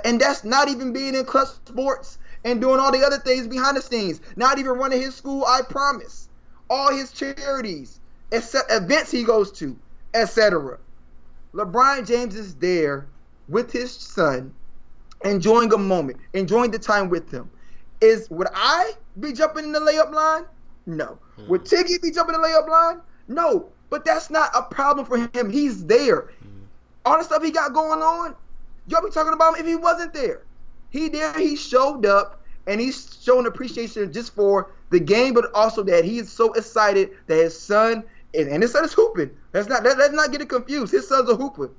And that's not even being in club sports and doing all the other things behind the scenes. Not even running his school, I promise. All his charities, except events he goes to, etc. LeBron James is there with his son, enjoying a moment, enjoying the time with him. Is would I be jumping in the layup line? No. Hmm. Would Tiggy be jumping in the layup line? No. But that's not a problem for him. He's there. All the stuff he got going on, y'all be talking about him if he wasn't there. He there, he showed up, and he's showing appreciation just for the game, but also that he is so excited that his son and, and his son is hooping. Let's not let, let's not get it confused. His son's a hooper.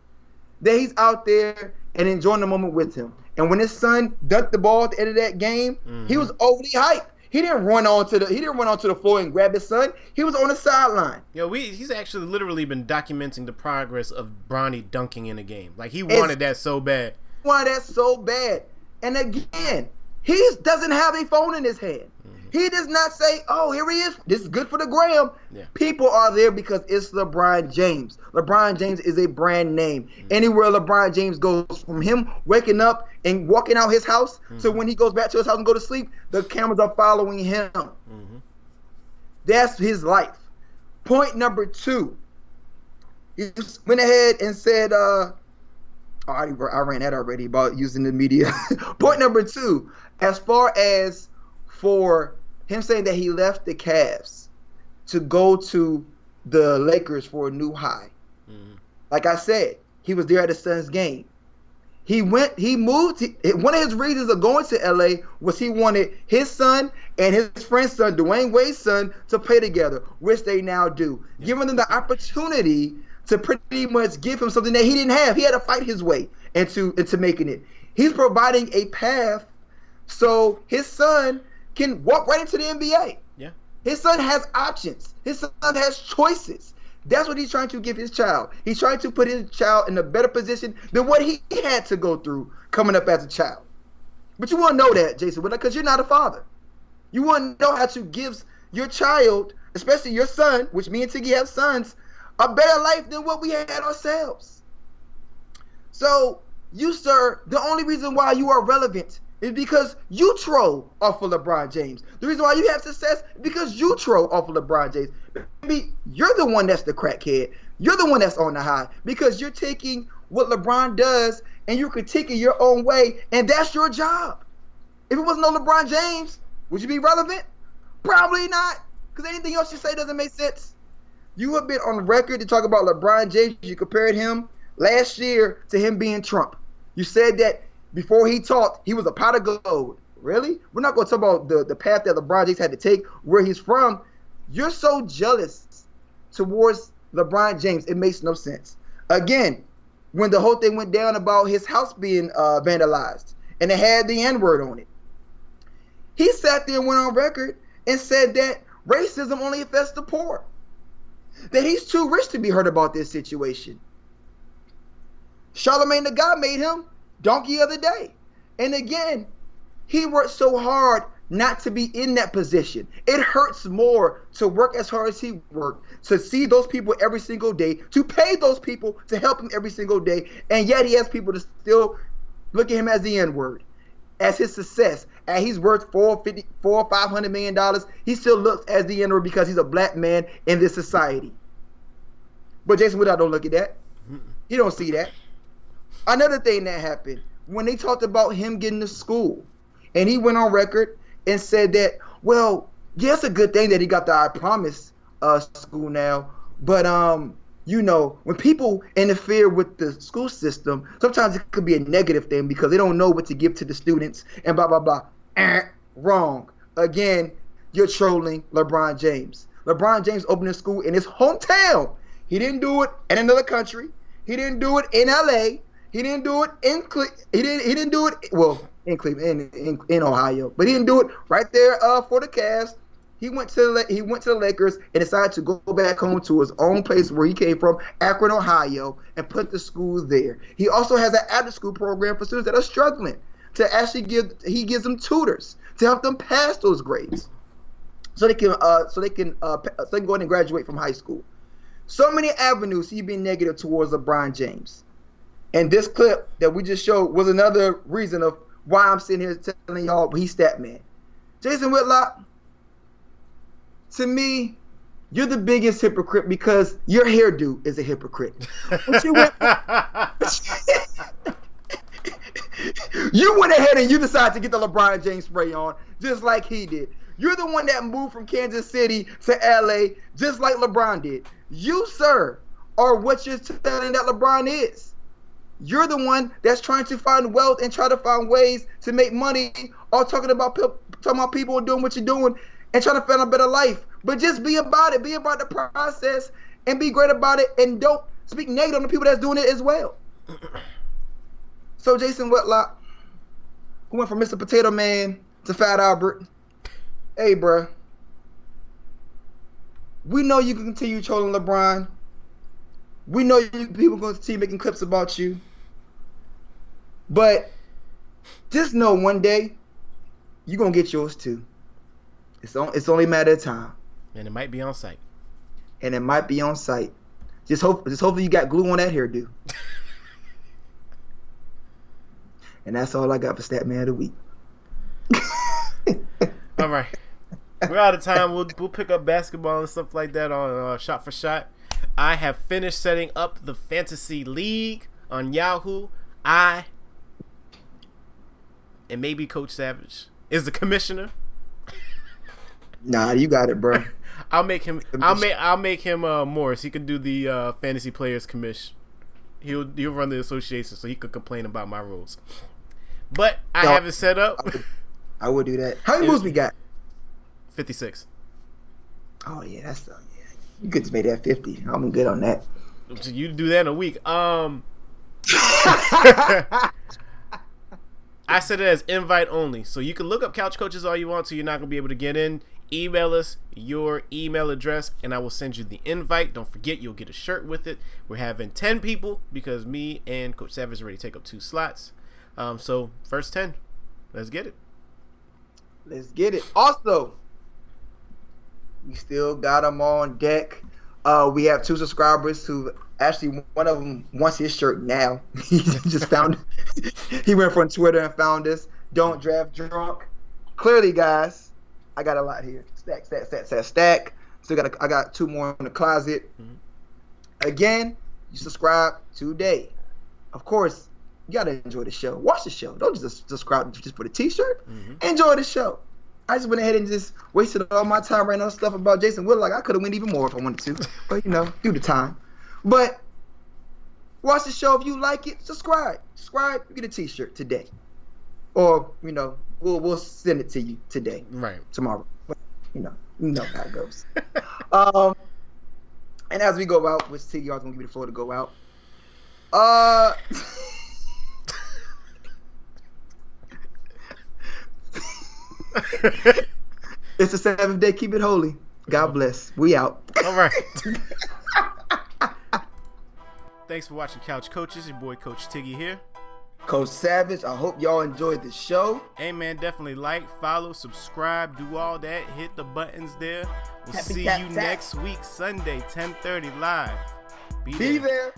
That he's out there and enjoying the moment with him. And when his son dunked the ball at the end of that game, he mm-hmm. was overly hyped. He didn't run onto the he didn't run onto the floor and grab his son. He was on the sideline. Yo, we he's actually literally been documenting the progress of Bronny dunking in a game. Like he wanted that so bad. Why that's so bad? And again, he doesn't have a phone in his hand. Mm-hmm. He does not say, "Oh, here he is. This is good for the gram." Yeah. People are there because it's LeBron James. LeBron James is a brand name. Mm-hmm. Anywhere LeBron James goes, from him waking up and walking out his house so mm-hmm. when he goes back to his house and go to sleep, the cameras are following him. Mm-hmm. That's his life. Point number two. He just went ahead and said, uh, oh, I, already, I ran that already about using the media. Point number two, as far as for him saying that he left the Cavs to go to the Lakers for a new high. Mm-hmm. Like I said, he was there at his son's game. He went. He moved. He, one of his reasons of going to LA was he wanted his son and his friend's son, Dwyane Wade's son, to play together, which they now do, giving them the opportunity to pretty much give him something that he didn't have. He had to fight his way into into making it. He's providing a path so his son can walk right into the NBA. Yeah. His son has options. His son has choices. That's what he's trying to give his child. He's trying to put his child in a better position than what he had to go through coming up as a child. But you want to know that, Jason, because you're not a father. You want to know how to give your child, especially your son, which me and Tiggy have sons, a better life than what we had ourselves. So, you, sir, the only reason why you are relevant is because you troll off of LeBron James. The reason why you have success is because you troll off of LeBron James. Maybe you're the one that's the crackhead. You're the one that's on the high because you're taking what LeBron does and you're critiquing your own way, and that's your job. If it wasn't no LeBron James, would you be relevant? Probably not, because anything else you say doesn't make sense. You have been on record to talk about LeBron James. You compared him last year to him being Trump. You said that before he talked, he was a pot of gold. Really? We're not going to talk about the, the path that LeBron James had to take, where he's from. You're so jealous towards LeBron James, it makes no sense. Again, when the whole thing went down about his house being uh, vandalized and it had the N word on it, he sat there and went on record and said that racism only affects the poor. That he's too rich to be hurt about this situation. Charlemagne the God made him donkey of the day. And again, he worked so hard not to be in that position. It hurts more to work as hard as he worked, to see those people every single day, to pay those people to help him every single day, and yet he has people to still look at him as the N word, as his success, and he's worth four fifty, four five hundred million dollars. He still looks as the N word because he's a black man in this society. But Jason Woodard don't look at that. He don't see that. Another thing that happened when they talked about him getting to school, and he went on record and said that, well, yeah, it's a good thing that he got the I Promise uh, school now, but um, you know, when people interfere with the school system, sometimes it could be a negative thing because they don't know what to give to the students and blah blah blah. Eh, wrong. Again, you're trolling LeBron James. LeBron James opened a school in his hometown. He didn't do it in another country. He didn't do it in LA. He didn't do it in Cle- he didn't he didn't do it well in Cleveland in, in, in Ohio, but he didn't do it right there uh, for the Cavs. He went to the he went to the Lakers and decided to go back home to his own place where he came from, Akron, Ohio, and put the school there. He also has an after school program for students that are struggling. To actually give he gives them tutors to help them pass those grades, so they can uh so they can uh so they can go ahead and graduate from high school. So many avenues he being negative towards LeBron James. And this clip that we just showed was another reason of why I'm sitting here telling y'all he's that man. Jason Whitlock, to me, you're the biggest hypocrite because your hairdo is a hypocrite. you, went, you went ahead and you decided to get the LeBron James spray on, just like he did. You're the one that moved from Kansas City to LA, just like LeBron did. You, sir, are what you're telling that LeBron is. You're the one that's trying to find wealth and try to find ways to make money, all talking about talking about people doing what you're doing and trying to find a better life. But just be about it, be about the process, and be great about it, and don't speak negative on the people that's doing it as well. So Jason Whitlock, who went from Mr. Potato Man to Fat Albert, hey, bruh, we know you can continue trolling LeBron. We know you, people going to continue making clips about you. But just know one day you're gonna get yours too. It's on, it's only a matter of time. And it might be on site. And it might be on site. Just hope just hopefully you got glue on that hairdo. and that's all I got for Stat Man of the Week. all right. We're out of time. We'll, we'll pick up basketball and stuff like that on uh, shot for shot. I have finished setting up the fantasy league on Yahoo. I and maybe Coach Savage is the commissioner. Nah, you got it, bro. I'll make him. I'll make. I'll make him uh, Morris. He could do the uh, fantasy players commission. He'll he'll run the association, so he could complain about my rules. But I no, have it set up. I would, I would do that. How many moves we got? Fifty six. Oh yeah, that's uh, yeah. You could just make that fifty. I'm good on that. So you do that in a week. Um. I said it as invite only. So you can look up couch coaches all you want to. You're not gonna be able to get in. Email us your email address and I will send you the invite. Don't forget you'll get a shirt with it. We're having ten people because me and Coach Savage already take up two slots. Um, so first ten. Let's get it. Let's get it. Also, we still got them on deck. Uh, we have two subscribers who actually one of them wants his shirt now. he just found he went from Twitter and found us. Don't draft drunk. Clearly, guys, I got a lot here. Stack, stack, stack, stack, stack. Still got a, I got two more in the closet. Mm-hmm. Again, you subscribe today. Of course, you gotta enjoy the show. Watch the show. Don't just subscribe just for the T-shirt. Mm-hmm. Enjoy the show. I just went ahead and just wasted all my time writing on stuff about Jason Whitlock. I could have went even more if I wanted to, but you know, due to time. But watch the show if you like it. Subscribe. Subscribe. You get a T-shirt today, or you know, we'll we'll send it to you today. Right. Tomorrow. But, you know, you know how it goes. um, and as we go out, which TDR is gonna give me the floor to go out. Uh. it's the seventh day. Keep it holy. God uh-huh. bless. We out. All right. Thanks for watching Couch Coaches. Your boy Coach Tiggy here. Coach Savage, I hope y'all enjoyed the show. Hey man, definitely like, follow, subscribe, do all that. Hit the buttons there. We'll Happy see tap, you tap. next week, Sunday, 10:30 live. Be, Be there. there.